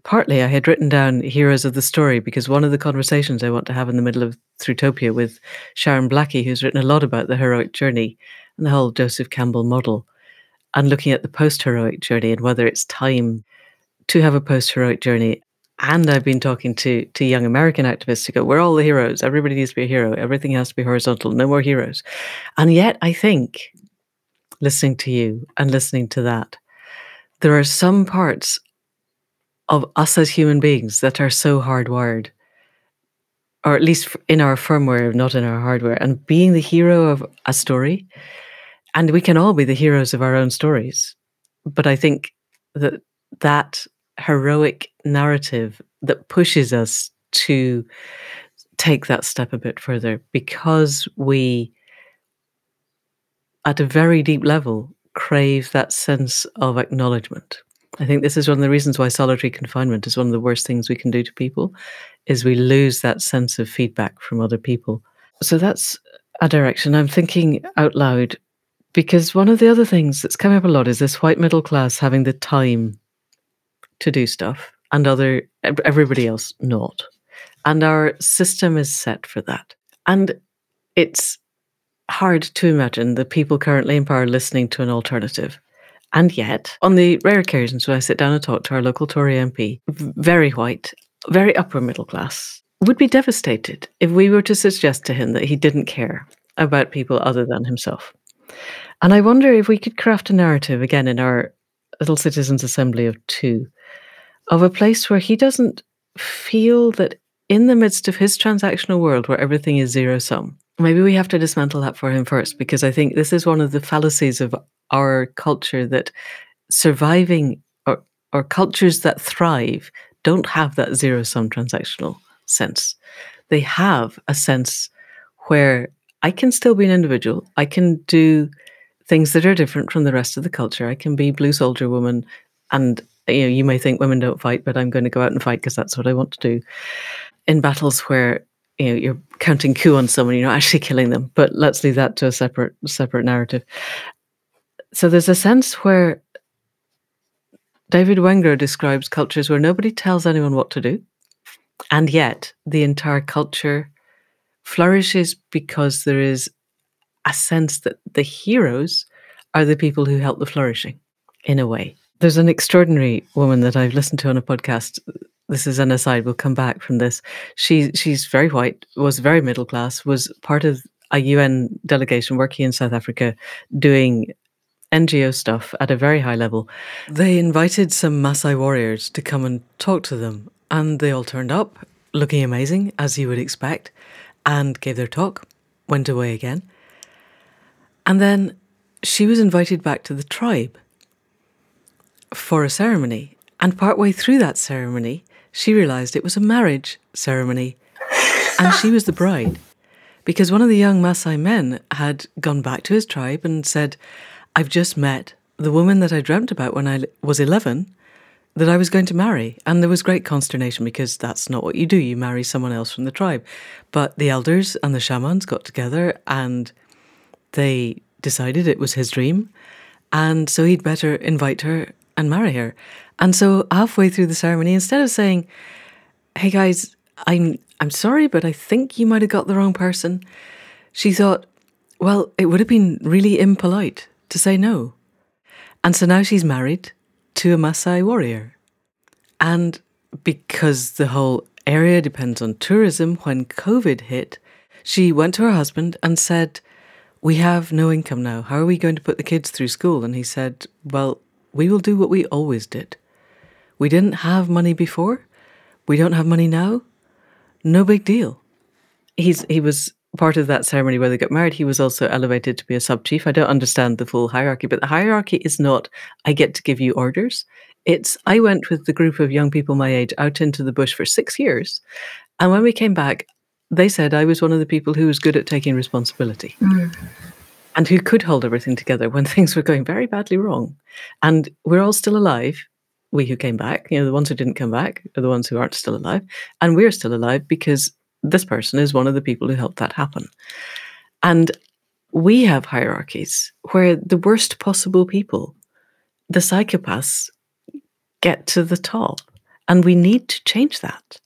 Speaker 1: partly I had written down heroes of the story because one of the conversations I want to have in the middle of Thrutopia with Sharon Blackie, who's written a lot about the heroic journey and the whole Joseph Campbell model, and looking at the post heroic journey and whether it's time to have a post heroic journey. And I've been talking to to young American activists who go, "We're all the heroes. Everybody needs to be a hero. Everything has to be horizontal. No more heroes." And yet, I think, listening to you and listening to that, there are some parts of us as human beings that are so hardwired, or at least in our firmware, not in our hardware. And being the hero of a story, and we can all be the heroes of our own stories. But I think that that heroic narrative that pushes us to take that step a bit further because we, at a very deep level, crave that sense of acknowledgement. I think this is one of the reasons why solitary confinement is one of the worst things we can do to people is we lose that sense of feedback from other people. So that's a direction I'm thinking out loud because one of the other things that's coming up a lot is this white middle class having the time to do stuff and other everybody else not. And our system is set for that. And it's hard to imagine the people currently in power listening to an alternative. And yet, on the rare occasions when I sit down and talk to our local Tory MP, very white, very upper middle class, would be devastated if we were to suggest to him that he didn't care about people other than himself. And I wonder if we could craft a narrative again in our little citizens' assembly of two of a place where he doesn't feel that in the midst of his transactional world where everything is zero sum, Maybe we have to dismantle that for him first, because I think this is one of the fallacies of our culture that surviving or, or cultures that thrive don't have that zero sum transactional sense. They have a sense where I can still be an individual. I can do things that are different from the rest of the culture. I can be blue soldier woman and you know you may think women don't fight but I'm going to go out and fight because that's what I want to do in battles where you know you're counting coup on someone you're not actually killing them but let's leave that to a separate separate narrative. So there's a sense where david wengrow describes cultures where nobody tells anyone what to do and yet the entire culture flourishes because there is a sense that the heroes are the people who help the flourishing in a way. There's an extraordinary woman that I've listened to on a podcast this is an aside. We'll come back from this. She she's very white, was very middle class, was part of a UN delegation working in South Africa, doing NGO stuff at a very high level. They invited some Maasai warriors to come and talk to them, and they all turned up, looking amazing as you would expect, and gave their talk. Went away again, and then she was invited back to the tribe for a ceremony. And partway through that ceremony, she realized it was a marriage ceremony and she was the bride. Because one of the young Maasai men had gone back to his tribe and said, I've just met the woman that I dreamt about when I was 11 that I was going to marry. And there was great consternation because that's not what you do. You marry someone else from the tribe. But the elders and the shamans got together and they decided it was his dream, and so he'd better invite her and marry her. And so halfway through the ceremony, instead of saying, "Hey guys, I'm I'm sorry, but I think you might have got the wrong person," she thought, "Well, it would have been really impolite to say no." And so now she's married to a Maasai warrior. And because the whole area depends on tourism, when COVID hit, she went to her husband and said, We have no income now. How are we going to put the kids through school? And he said, Well, we will do what we always did. We didn't have money before. We don't have money now. No big deal. He's he was part of that ceremony where they got married. He was also elevated to be a sub chief. I don't understand the full hierarchy, but the hierarchy is not I get to give you orders. It's I went with the group of young people my age out into the bush for six years. And when we came back, they said I was one of the people who was good at taking responsibility. Mm. And who could hold everything together when things were going very badly wrong. And we're all still alive we who came back, you know, the ones who didn't come back are the ones who aren't still alive. And we're still alive because this person is one of the people who helped that happen. And we have hierarchies where the worst possible people, the psychopaths, get to the top. And we need to change that.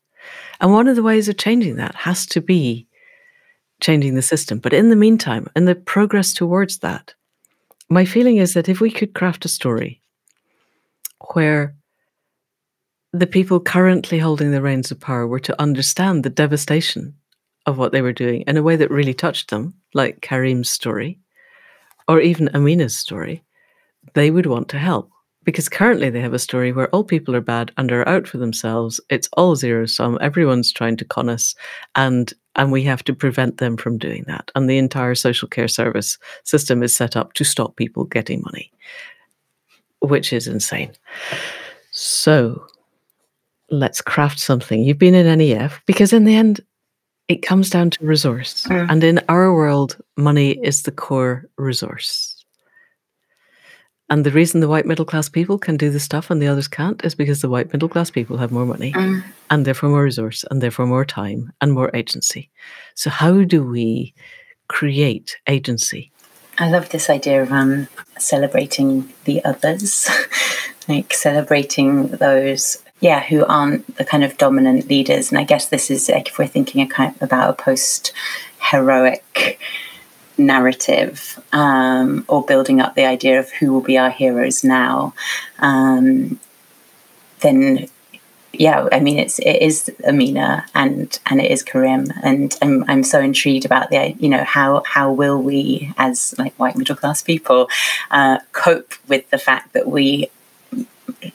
Speaker 1: And one of the ways of changing that has to be changing the system. But in the meantime, in the progress towards that, my feeling is that if we could craft a story where the people currently holding the reins of power were to understand the devastation of what they were doing in a way that really touched them, like Karim's story, or even Amina's story, they would want to help. Because currently they have a story where all people are bad and are out for themselves. It's all zero sum. Everyone's trying to con us, and and we have to prevent them from doing that. And the entire social care service system is set up to stop people getting money, which is insane. So let's craft something. You've been in NEF because in the end, it comes down to resource. Mm. And in our world, money is the core resource. And the reason the white middle class people can do the stuff and the others can't is because the white middle class people have more money mm. and therefore more resource and therefore more time and more agency. So, how do we create agency?
Speaker 2: I love this idea of um, celebrating the others, like celebrating those yeah, who aren't the kind of dominant leaders. And I guess this is like if we're thinking a kind of about a post heroic narrative um, or building up the idea of who will be our heroes now, um, then yeah, I mean it's it is Amina and and it is Karim, and I'm I'm so intrigued about the you know how how will we as like white middle class people uh, cope with the fact that we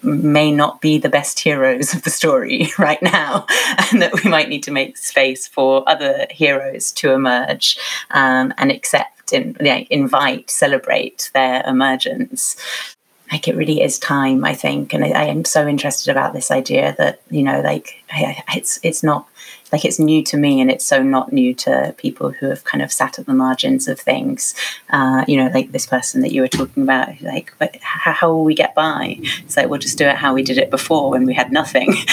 Speaker 2: may not be the best heroes of the story right now, and that we might need to make space for other heroes to emerge um, and accept and invite, celebrate their emergence. Like it really is time, I think, and I, I am so interested about this idea that you know, like it's it's not like it's new to me and it's so not new to people who have kind of sat at the margins of things. Uh, you know like this person that you were talking about like but how, will we get by? It's like we'll just do it how we did it before when we had nothing.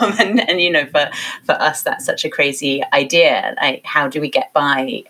Speaker 2: Um, and, and you know for for us that's such a crazy idea. Like how do we get by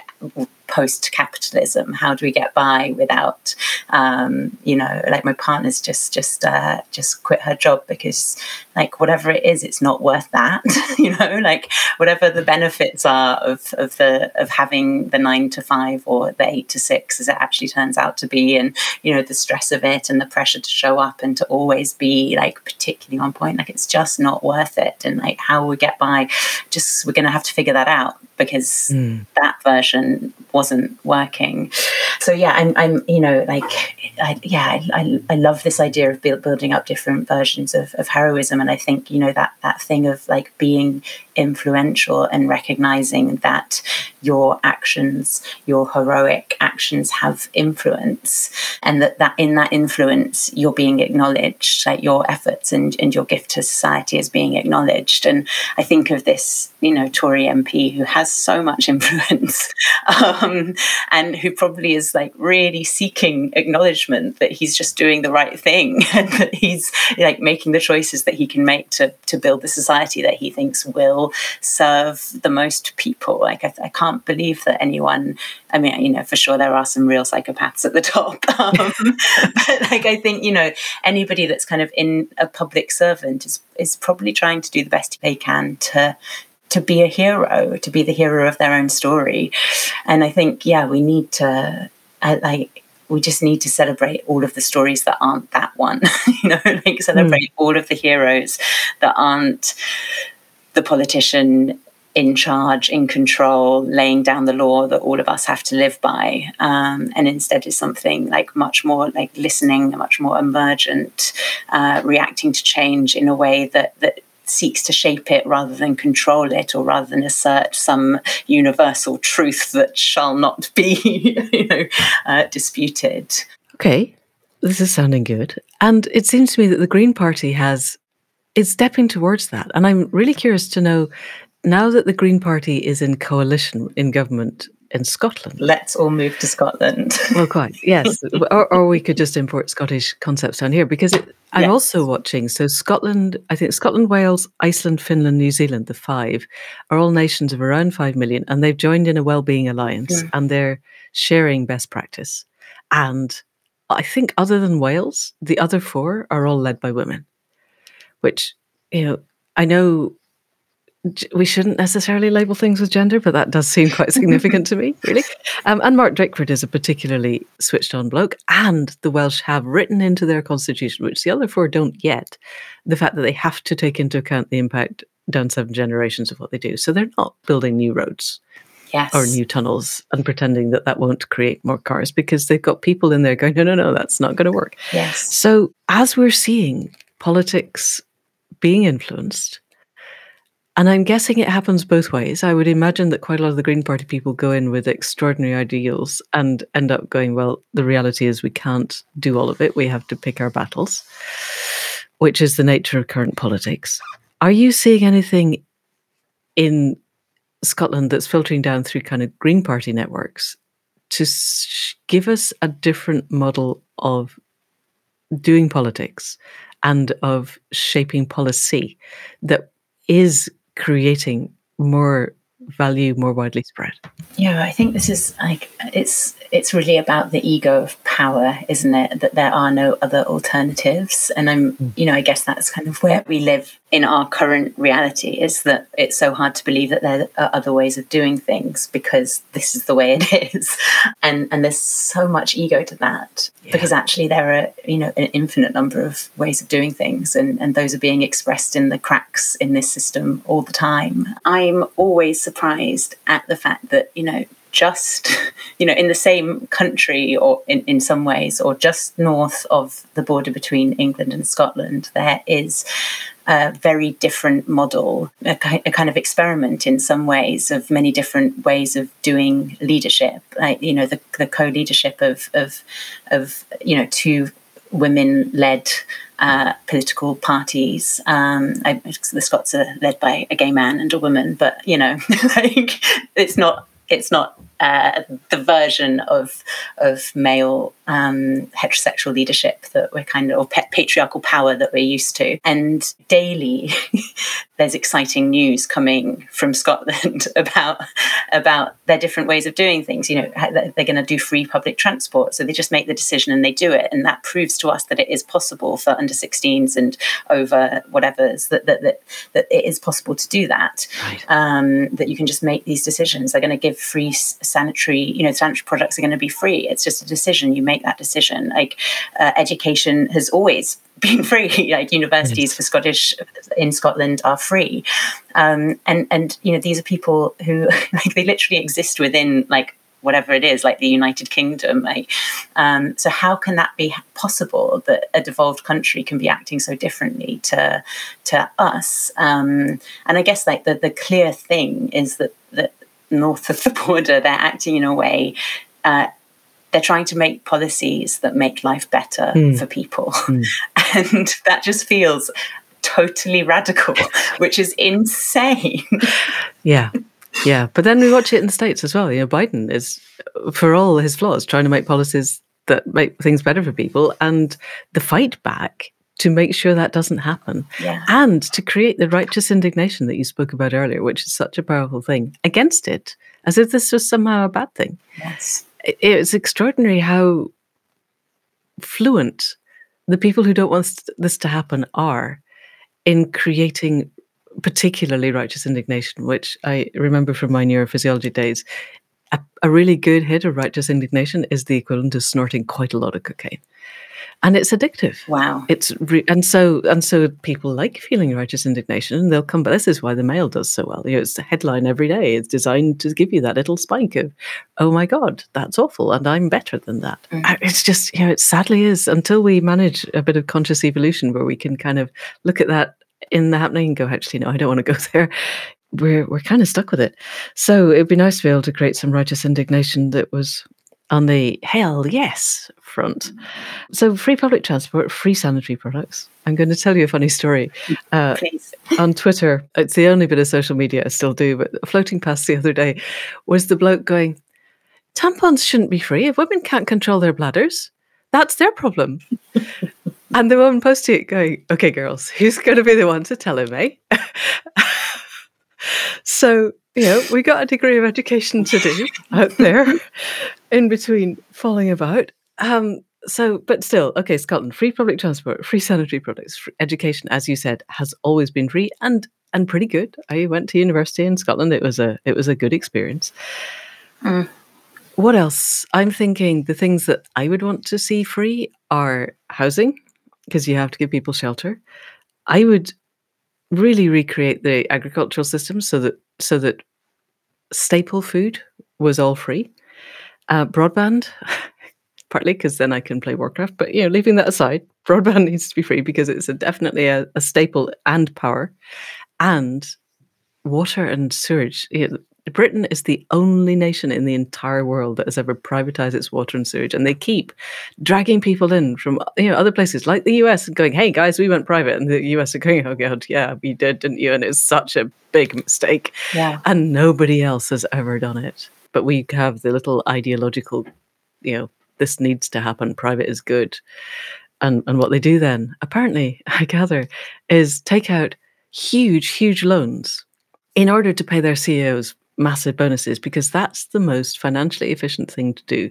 Speaker 2: post capitalism? How do we get by without, um, you know, like my partner's just just uh, just quit her job because like whatever it is, it's not worth that. you know, like whatever the benefits are of of the of having the nine to five or the eight to six, as it actually turns out to be, and you know the stress of it and the pressure to show up and to always be like particularly on point. Like it's just not worth it. And like how we get by, just we're going to have to figure that out because mm. that version wasn't working. So yeah, I'm, I'm you know, like, I, yeah, I, I love this idea of build, building up different versions of, of heroism, and I think you know that that thing of like being influential and recognizing that your actions, your heroic actions, have influence, and that that in that influence you're being acknowledged, like your efforts and and your gift to society is being acknowledged. And I think of this, you know, Tory MP who has so much influence. Um, and who probably is like really seeking acknowledgement that he's just doing the right thing and that he's like making the choices that he can make to to build the society that he thinks will serve the most people. Like I, I can't can't believe that anyone. I mean, you know, for sure there are some real psychopaths at the top, um, but like I think you know anybody that's kind of in a public servant is is probably trying to do the best they can to to be a hero, to be the hero of their own story. And I think, yeah, we need to, I, like, we just need to celebrate all of the stories that aren't that one, you know, like celebrate mm. all of the heroes that aren't the politician in charge, in control, laying down the law that all of us have to live by, um, and instead is something like much more like listening, much more emergent, uh, reacting to change in a way that that seeks to shape it rather than control it or rather than assert some universal truth that shall not be you know, uh, disputed.
Speaker 1: Okay, this is sounding good. And it seems to me that the Green Party has is stepping towards that. And I'm really curious to know now that the Green Party is in coalition in government in Scotland.
Speaker 2: Let's all move to Scotland.
Speaker 1: well, quite, yes. or, or, we could just import Scottish concepts down here because it, I'm yes. also watching. So, Scotland, I think Scotland, Wales, Iceland, Finland, New Zealand, the five, are all nations of around 5 million and they've joined in a well-being alliance mm. and they're sharing best practice. And I think, other than Wales, the other four are all led by women, which, you know, I know we shouldn't necessarily label things with gender, but that does seem quite significant to me, really. Um, and Mark Drakeford is a particularly switched on bloke. And the Welsh have written into their constitution, which the other four don't yet, the fact that they have to take into account the impact down seven generations of what they do. So they're not building new roads.
Speaker 2: Yes.
Speaker 1: Or new tunnels and pretending that that won't create more cars because they've got people in there going, no, no, no, that's not going to work.
Speaker 2: Yes.
Speaker 1: So as we're seeing politics being influenced, and I'm guessing it happens both ways. I would imagine that quite a lot of the Green Party people go in with extraordinary ideals and end up going, well, the reality is we can't do all of it. We have to pick our battles, which is the nature of current politics. Are you seeing anything in Scotland that's filtering down through kind of Green Party networks to give us a different model of doing politics and of shaping policy that is creating more value more widely spread.
Speaker 2: Yeah, I think this is like it's it's really about the ego of power, isn't it? That there are no other alternatives. And I'm mm. you know, I guess that's kind of where we live in our current reality is that it's so hard to believe that there are other ways of doing things because this is the way it is. And and there's so much ego to that. Yeah. Because actually there are, you know, an infinite number of ways of doing things and, and those are being expressed in the cracks in this system all the time. I'm always surprised at the fact that, you know, just, you know, in the same country or in, in some ways, or just north of the border between England and Scotland, there is a very different model, a, a, kind of experiment in some ways of many different ways of doing leadership. Like, you know, the, the co-leadership of, of, of, you know, two women-led uh, political parties. Um, I, the Scots are led by a gay man and a woman, but you know, like it's not it's not uh, the version of of male um, heterosexual leadership that we're kind of or patriarchal power that we're used to. And daily, there's exciting news coming from Scotland about about their different ways of doing things. You know, they're going to do free public transport, so they just make the decision and they do it, and that proves to us that it is possible for under 16s and over whatever's that that that, that it is possible to do that. Right. Um, that you can just make these decisions. They're going to give free sanitary, you know, sanitary products are going to be free. It's just a decision. You make that decision. Like uh, education has always been free. like universities yes. for Scottish in Scotland are free, um, and and you know these are people who like they literally exist within like whatever it is, like the United Kingdom. Like, um, so how can that be possible that a devolved country can be acting so differently to to us? Um, and I guess like the the clear thing is that that north of the border, they're acting in a way. Uh, they're trying to make policies that make life better mm. for people. Mm. And that just feels totally radical, which is insane.
Speaker 1: Yeah. Yeah. But then we watch it in the States as well. You know, Biden is, for all his flaws, trying to make policies that make things better for people. And the fight back to make sure that doesn't happen
Speaker 2: yeah.
Speaker 1: and to create the righteous indignation that you spoke about earlier which is such a powerful thing against it as if this was somehow a bad thing.
Speaker 2: Yes.
Speaker 1: It, it's extraordinary how fluent the people who don't want this to happen are in creating particularly righteous indignation, which I remember from my neurophysiology days. A, a, really good hit of righteous indignation is the equivalent of snorting quite a lot of cocaine and it's addictive.
Speaker 2: Wow!
Speaker 1: It's re- and so and so people like feeling righteous indignation, and they'll come. But this is why the Mail does so well. You know, it's the headline every day. It's designed to give you that little spike of, oh my god, that's awful, and I'm better than that. Mm. It's just you know, it sadly is until we manage a bit of conscious evolution where we can kind of look at that in the happening and go, actually, no, I don't want to go there. We're we're kind of stuck with it. So it'd be nice to be able to create some righteous indignation that was on the hell yes front. So, free public transport, free sanitary products. I'm going to tell you a funny story.
Speaker 2: Uh,
Speaker 1: on Twitter, it's the only bit of social media I still do, but floating past the other day was the bloke going, Tampons shouldn't be free. If women can't control their bladders, that's their problem. and the woman posted it going, Okay, girls, who's going to be the one to tell him, eh? so, you know, we got a degree of education to do out there in between falling about. Um, so, but still, okay, Scotland, free public transport, free sanitary products, free education, as you said, has always been free and and pretty good. I went to university in Scotland. It was a it was a good experience. Mm. What else? I'm thinking the things that I would want to see free are housing, because you have to give people shelter. I would really recreate the agricultural system so that so that staple food was all free. Uh, broadband, partly because then I can play Warcraft. But you know, leaving that aside, broadband needs to be free because it's a, definitely a, a, staple and power, and water and sewage. You know, Britain is the only nation in the entire world that has ever privatized its water and sewage, and they keep dragging people in from you know other places like the US and going, "Hey guys, we went private," and the US are going, "Oh god, yeah, we did, didn't you?" And it's such a big mistake,
Speaker 2: yeah.
Speaker 1: and nobody else has ever done it but we have the little ideological, you know, this needs to happen, private is good. And, and what they do then, apparently, I gather, is take out huge, huge loans in order to pay their CEOs massive bonuses because that's the most financially efficient thing to do,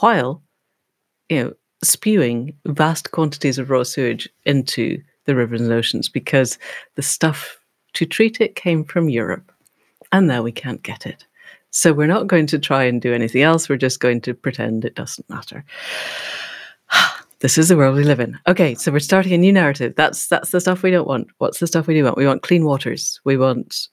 Speaker 1: while, you know, spewing vast quantities of raw sewage into the rivers and oceans because the stuff to treat it came from Europe. And now we can't get it. So we're not going to try and do anything else. We're just going to pretend it doesn't matter. this is the world we live in. Okay, so we're starting a new narrative. That's that's the stuff we don't want. What's the stuff we do want? We want clean waters. We want,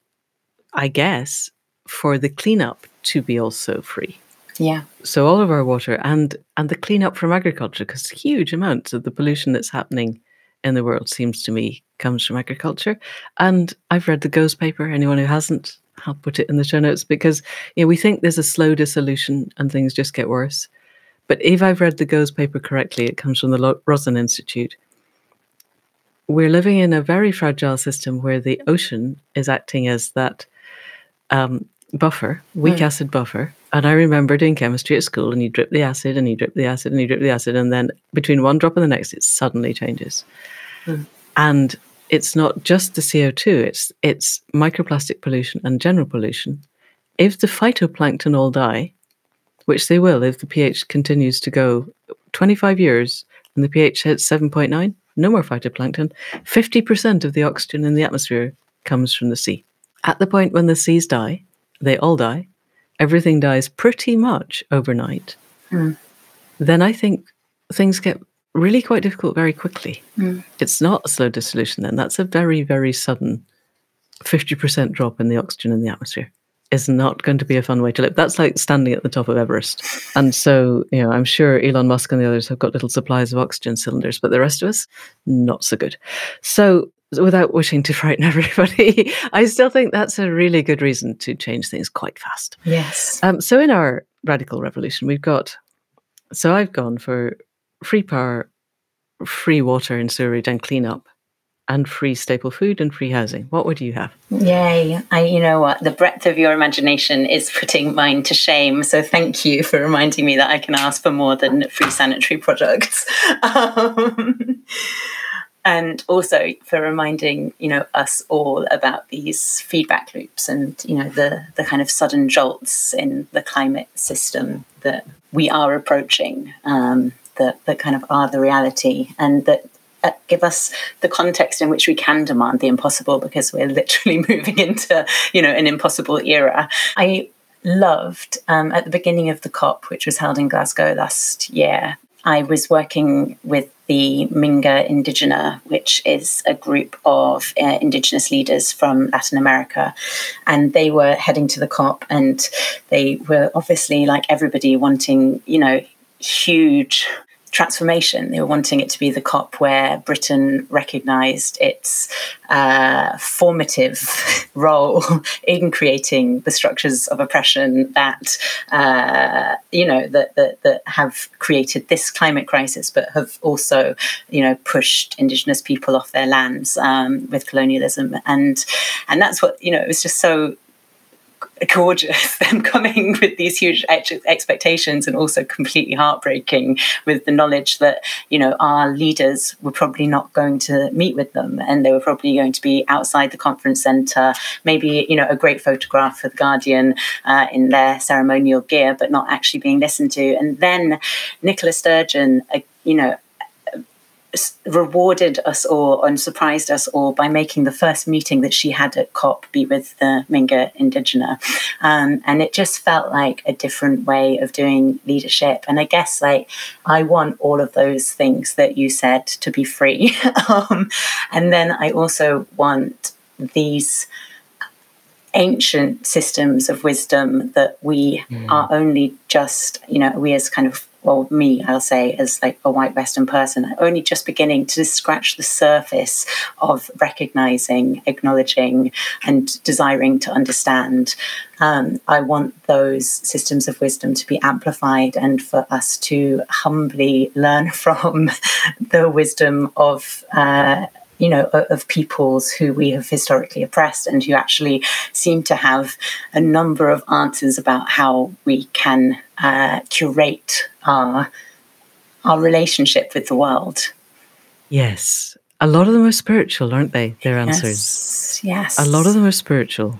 Speaker 1: I guess, for the cleanup to be also free.
Speaker 2: Yeah.
Speaker 1: So all of our water and and the cleanup from agriculture, because huge amounts of the pollution that's happening in the world seems to me comes from agriculture. And I've read the GOES paper. Anyone who hasn't, I'll put it in the show notes because you know, we think there's a slow dissolution and things just get worse. But if I've read the GOES paper correctly, it comes from the Rosen Institute. We're living in a very fragile system where the ocean is acting as that um, buffer, weak mm. acid buffer. And I remember doing chemistry at school, and you drip the acid, and you drip the acid, and you drip the acid, and then between one drop and the next, it suddenly changes. Mm. And it's not just the CO2, it's it's microplastic pollution and general pollution. If the phytoplankton all die, which they will if the pH continues to go 25 years and the pH hits 7.9, no more phytoplankton, 50% of the oxygen in the atmosphere comes from the sea. At the point when the seas die, they all die, everything dies pretty much overnight. Mm. Then I think things get really quite difficult very quickly. Mm. It's not a slow dissolution then. That's a very, very sudden 50% drop in the oxygen in the atmosphere. Is not going to be a fun way to live. That's like standing at the top of Everest. And so, you know, I'm sure Elon Musk and the others have got little supplies of oxygen cylinders, but the rest of us, not so good. So, without wishing to frighten everybody, I still think that's a really good reason to change things quite fast.
Speaker 2: Yes.
Speaker 1: Um, so, in our radical revolution, we've got so I've gone for free power, free water and sewerage and cleanup, and free staple food and free housing. What would you have?
Speaker 2: Yay. I you know what? The breadth of your imagination is putting mine to shame. So thank you for reminding me that I can ask for more than free sanitary products. Um, and also for reminding you know us all about these feedback loops and you know the the kind of sudden jolts in the climate system that we are approaching um, that that kind of are the reality and that uh, give us the context in which we can demand the impossible because we're literally moving into you know an impossible era. I loved um, at the beginning of the cop which was held in glasgow last year i was working with the Minga Indigena, which is a group of uh, indigenous leaders from Latin America. And they were heading to the COP, and they were obviously, like everybody, wanting, you know, huge transformation. They were wanting it to be the COP where Britain recognised its uh, formative role in creating the structures of oppression that uh, you know that, that that have created this climate crisis, but have also you know pushed Indigenous people off their lands um, with colonialism, and and that's what you know. It was just so gorgeous them coming with these huge ex- expectations and also completely heartbreaking with the knowledge that you know our leaders were probably not going to meet with them and they were probably going to be outside the conference center maybe you know a great photograph for the guardian uh, in their ceremonial gear but not actually being listened to. And then nicola sturgeon uh, you know rewarded us all and surprised us all by making the first meeting that she had at COP be with the Minga Indigena. Um, and it just felt like a different way of doing leadership. And I guess like I want all of those things that you said to be free. um, and then I also want these ancient systems of wisdom that we mm. are only just, you know, we as kind of well, me, I'll say, as like a white Western person, only just beginning to scratch the surface of recognizing, acknowledging, and desiring to understand. Um, I want those systems of wisdom to be amplified and for us to humbly learn from the wisdom of. Uh, you know, of peoples who we have historically oppressed and who actually seem to have a number of answers about how we can uh, curate our our relationship with the world.
Speaker 1: Yes, a lot of them are spiritual, aren't they? Their answers.
Speaker 2: Yes. yes.
Speaker 1: A lot of them are spiritual,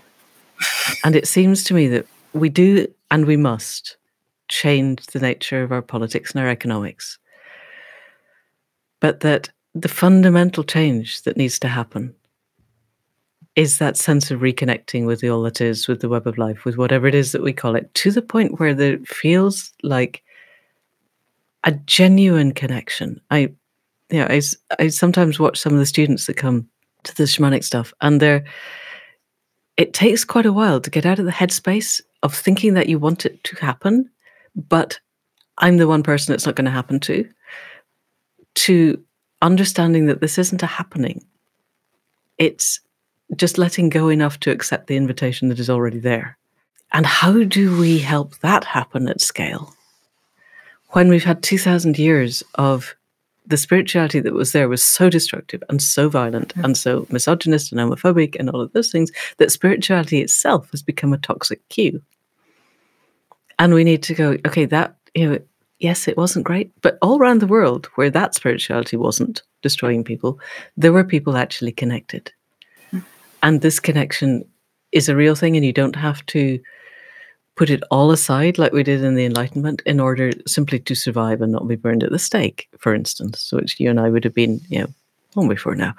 Speaker 1: and it seems to me that we do and we must change the nature of our politics and our economics, but that the fundamental change that needs to happen is that sense of reconnecting with the all that is, with the web of life, with whatever it is that we call it, to the point where it feels like a genuine connection. I, you know, I, I sometimes watch some of the students that come to the shamanic stuff, and they're. It takes quite a while to get out of the headspace of thinking that you want it to happen, but I'm the one person it's not going to happen to. To understanding that this isn't a happening. It's just letting go enough to accept the invitation that is already there. And how do we help that happen at scale? When we've had 2,000 years of the spirituality that was there was so destructive and so violent and so misogynist and homophobic and all of those things that spirituality itself has become a toxic cue. And we need to go, okay, that, you know, yes, it wasn't great, but all around the world where that spirituality wasn't destroying people, there were people actually connected. And this connection is a real thing, and you don't have to put it all aside like we did in the Enlightenment in order simply to survive and not be burned at the stake, for instance, which you and I would have been, you know, long before now.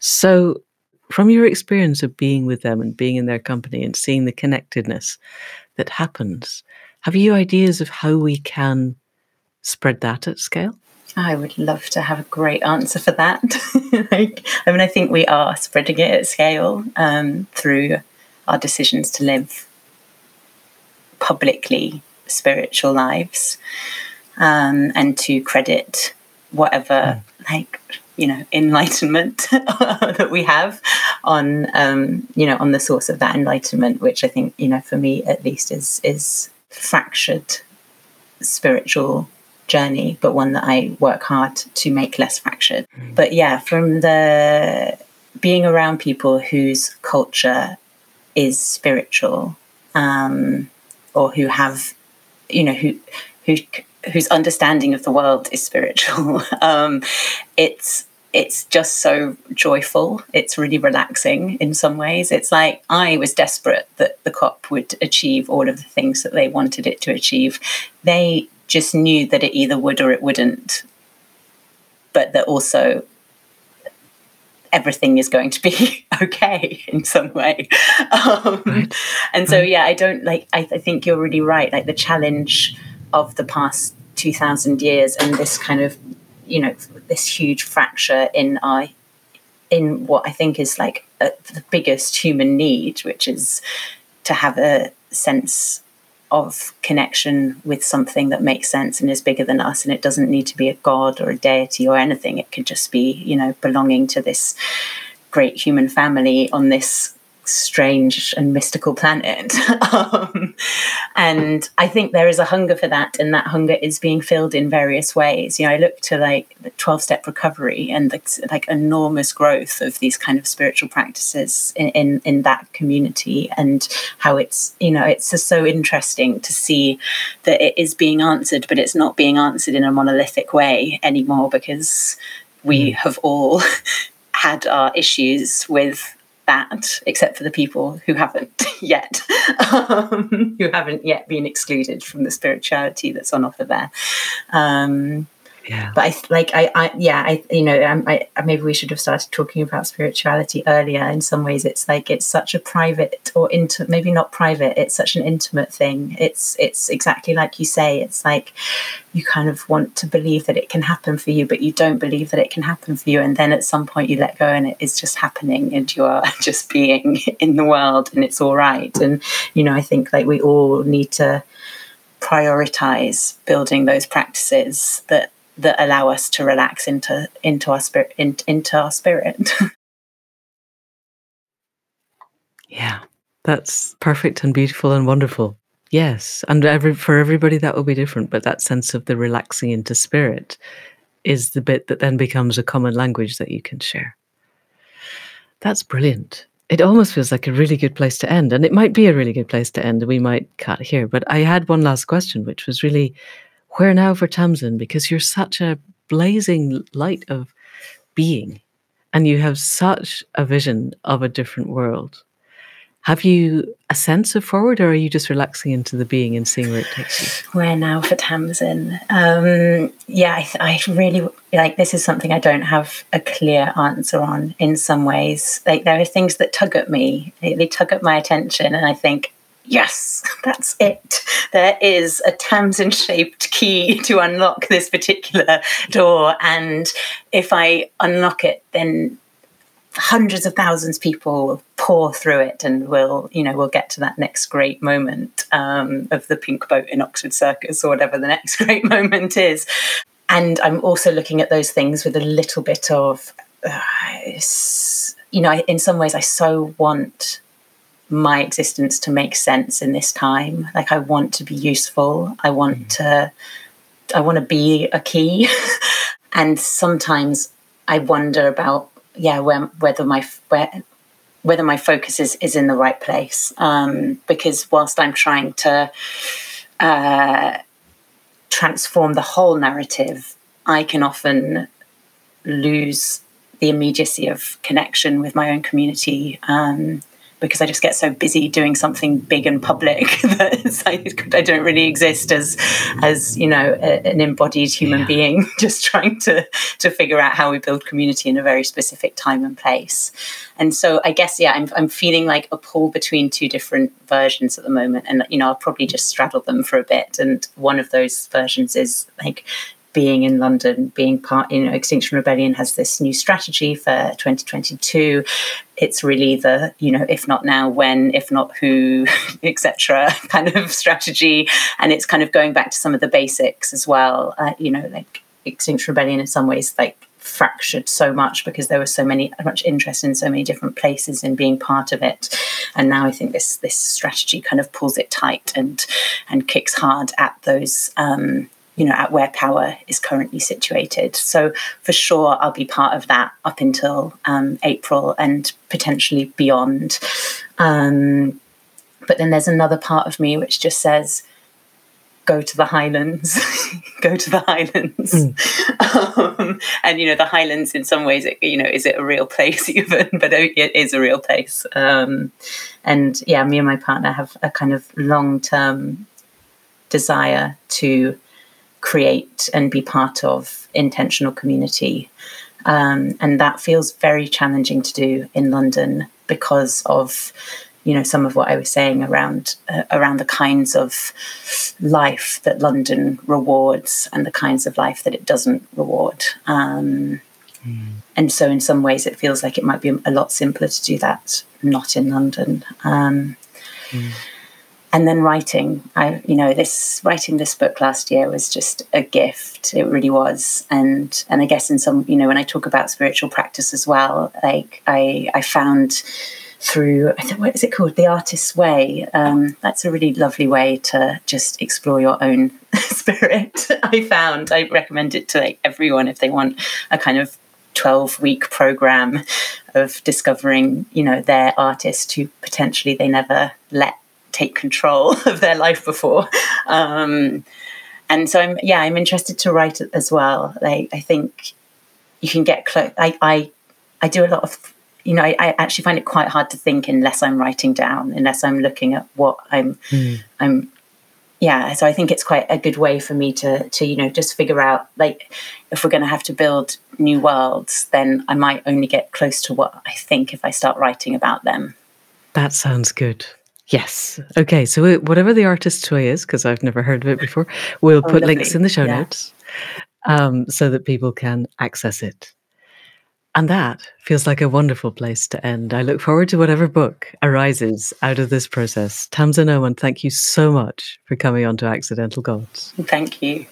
Speaker 1: So, from your experience of being with them and being in their company and seeing the connectedness that happens, have you ideas of how we can spread that at scale?
Speaker 2: I would love to have a great answer for that. like, I mean, I think we are spreading it at scale um, through our decisions to live publicly spiritual lives um, and to credit whatever, mm. like, you know, enlightenment that we have on, um, you know, on the source of that enlightenment, which I think, you know, for me at least is is fractured spiritual journey, but one that I work hard to make less fractured. But yeah, from the being around people whose culture is spiritual, um, or who have, you know, who who whose understanding of the world is spiritual. um, it's it's just so joyful. It's really relaxing in some ways. It's like I was desperate that the COP would achieve all of the things that they wanted it to achieve. They just knew that it either would or it wouldn't, but that also everything is going to be okay in some way. Um, right. And so, yeah, I don't like, I, I think you're really right. Like the challenge of the past 2000 years and this kind of you know this huge fracture in our in what I think is like a, the biggest human need, which is to have a sense of connection with something that makes sense and is bigger than us. And it doesn't need to be a god or a deity or anything. It could just be, you know, belonging to this great human family on this strange and mystical planet. um, and I think there is a hunger for that, and that hunger is being filled in various ways. You know, I look to like the 12 step recovery and the like enormous growth of these kind of spiritual practices in, in, in that community and how it's, you know, it's just so interesting to see that it is being answered, but it's not being answered in a monolithic way anymore because we mm. have all had our issues with that, except for the people who haven't yet, um, who haven't yet been excluded from the spirituality that's on offer there. Um,
Speaker 1: yeah.
Speaker 2: But I like I, I yeah I you know I, I maybe we should have started talking about spirituality earlier. In some ways, it's like it's such a private or into maybe not private. It's such an intimate thing. It's it's exactly like you say. It's like you kind of want to believe that it can happen for you, but you don't believe that it can happen for you. And then at some point you let go and it is just happening and you are just being in the world and it's all right. And, you know, I think like we all need to prioritize building those practices that that allow us to relax into into our spirit in, into our spirit.
Speaker 1: yeah, that's perfect and beautiful and wonderful. Yes, and every, for everybody that will be different, but that sense of the relaxing into spirit is the bit that then becomes a common language that you can share. That's brilliant. It almost feels like a really good place to end, and it might be a really good place to end. We might cut here, but I had one last question, which was really where now for Tamsin? Because you're such a blazing light of being and you have such a vision of a different world. Have you a sense of forward, or are you just relaxing into the being and seeing where it takes you?
Speaker 2: Where now for Tamsin? Um, yeah, I, I, really like this is something I don't have a clear answer on. In some ways, like there are things that tug at me; they, they tug at my attention, and I think yes, that's it. There is a Tamsin shaped key to unlock this particular door. And if I unlock it, then hundreds of thousands of people will pour through it and we'll you know we'll get to that next great moment um, of the pink boat in oxford circus or whatever the next great moment is and i'm also looking at those things with a little bit of uh, you know in some ways i so want my existence to make sense in this time. Like I want to be useful. I want mm. to I want to be a key. and sometimes I wonder about yeah, where, whether my where, whether my focus is, is in the right place. Um, because whilst I'm trying to uh, transform the whole narrative, I can often lose the immediacy of connection with my own community. Um, because I just get so busy doing something big and public that like, I don't really exist as as you know a, an embodied human yeah. being just trying to to figure out how we build community in a very specific time and place. And so I guess yeah, I'm I'm feeling like a pull between two different versions at the moment, and you know I'll probably just straddle them for a bit. And one of those versions is like being in London, being part, you know, Extinction Rebellion has this new strategy for 2022. It's really the, you know, if not now, when, if not who, etc. kind of strategy. And it's kind of going back to some of the basics as well. Uh, you know, like Extinction Rebellion in some ways, like fractured so much because there was so many much interest in so many different places in being part of it and now i think this this strategy kind of pulls it tight and and kicks hard at those um, you know, at where power is currently situated. So for sure, I'll be part of that up until um, April and potentially beyond. Um, but then there's another part of me which just says, go to the Highlands, go to the Highlands. Mm. Um, and, you know, the Highlands in some ways, it, you know, is it a real place even? But it is a real place. Um, and yeah, me and my partner have a kind of long term desire to create and be part of intentional community. Um, and that feels very challenging to do in London because of you know some of what I was saying around uh, around the kinds of life that London rewards and the kinds of life that it doesn't reward. Um, mm. And so, in some ways, it feels like it might be a lot simpler to do that not in London. Um, mm. And then writing, I you know this writing this book last year was just a gift. It really was, and and I guess in some you know when I talk about spiritual practice as well, like I I found through I think what is it called? The artist's way. Um, that's a really lovely way to just explore your own spirit i found. I recommend it to like everyone if they want a kind of 12 week program of discovering you know their artist who potentially they never let take control of their life before um, and so i'm yeah i'm interested to write as well like i think you can get close I, I i do a lot of you know, I, I, actually find it quite hard to think unless I'm writing down, unless I'm looking at what I'm, mm. I'm, yeah. So I think it's quite a good way for me to, to you know, just figure out like if we're going to have to build new worlds, then I might only get close to what I think if I start writing about them.
Speaker 1: That sounds good. Yes. Okay. So whatever the artist's way is, because I've never heard of it before, we'll oh, put lovely. links in the show yeah. notes um, so that people can access it. And that feels like a wonderful place to end. I look forward to whatever book arises out of this process. Tamsin Omond, thank you so much for coming on to Accidental Gods.
Speaker 2: Thank you.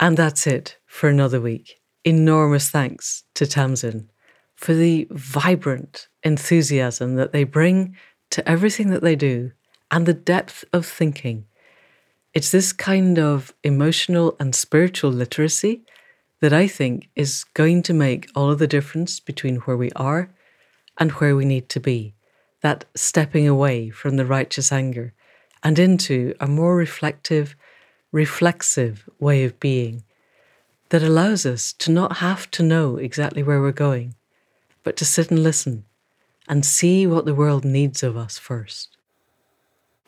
Speaker 1: And that's it for another week. Enormous thanks to Tamsin for the vibrant enthusiasm that they bring to everything that they do and the depth of thinking. It's this kind of emotional and spiritual literacy that I think is going to make all of the difference between where we are and where we need to be. That stepping away from the righteous anger and into a more reflective, reflexive way of being that allows us to not have to know exactly where we're going, but to sit and listen and see what the world needs of us first.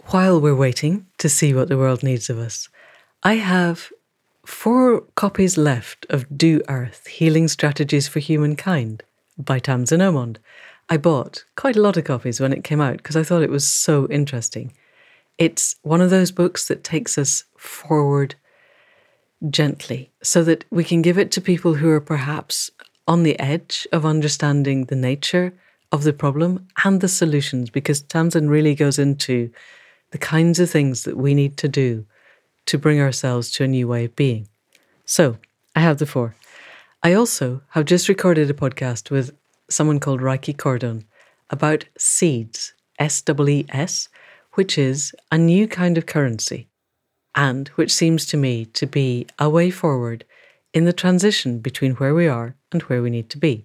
Speaker 1: While we're waiting to see what the world needs of us, I have four copies left of Do Earth Healing Strategies for Humankind by Tamsin Omond. I bought quite a lot of copies when it came out because I thought it was so interesting. It's one of those books that takes us forward gently so that we can give it to people who are perhaps on the edge of understanding the nature of the problem and the solutions because Tamsin really goes into the kinds of things that we need to do to bring ourselves to a new way of being. So, I have the four. I also have just recorded a podcast with someone called Rieki Cordon about seeds, S W E S, which is a new kind of currency and which seems to me to be a way forward in the transition between where we are and where we need to be.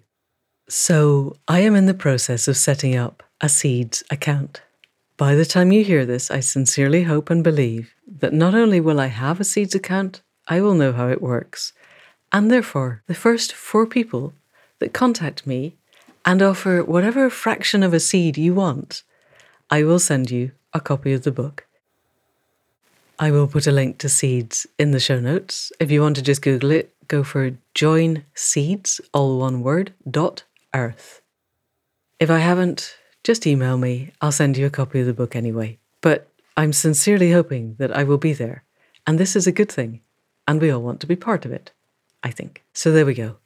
Speaker 1: So, I am in the process of setting up a seeds account. By the time you hear this, I sincerely hope and believe that not only will I have a Seeds account, I will know how it works. And therefore, the first four people that contact me and offer whatever fraction of a seed you want, I will send you a copy of the book. I will put a link to Seeds in the show notes. If you want to just Google it, go for join seeds, all one word, dot earth. If I haven't just email me. I'll send you a copy of the book anyway. But I'm sincerely hoping that I will be there. And this is a good thing. And we all want to be part of it, I think. So there we go.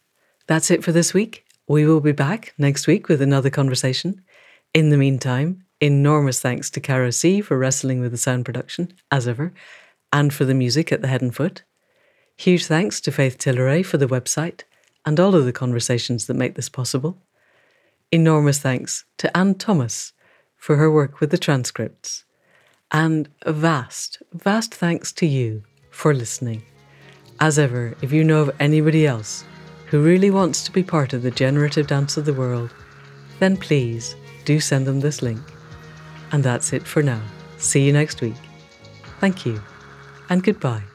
Speaker 1: That's it for this week. We will be back next week with another conversation. In the meantime, enormous thanks to Caro C for wrestling with the sound production, as ever, and for the music at the head and foot. Huge thanks to Faith Tilleray for the website and all of the conversations that make this possible enormous thanks to Anne Thomas for her work with the transcripts. And a vast, vast thanks to you for listening. As ever, if you know of anybody else who really wants to be part of the generative dance of the world, then please do send them this link. And that's it for now. See you next week. Thank you. and goodbye.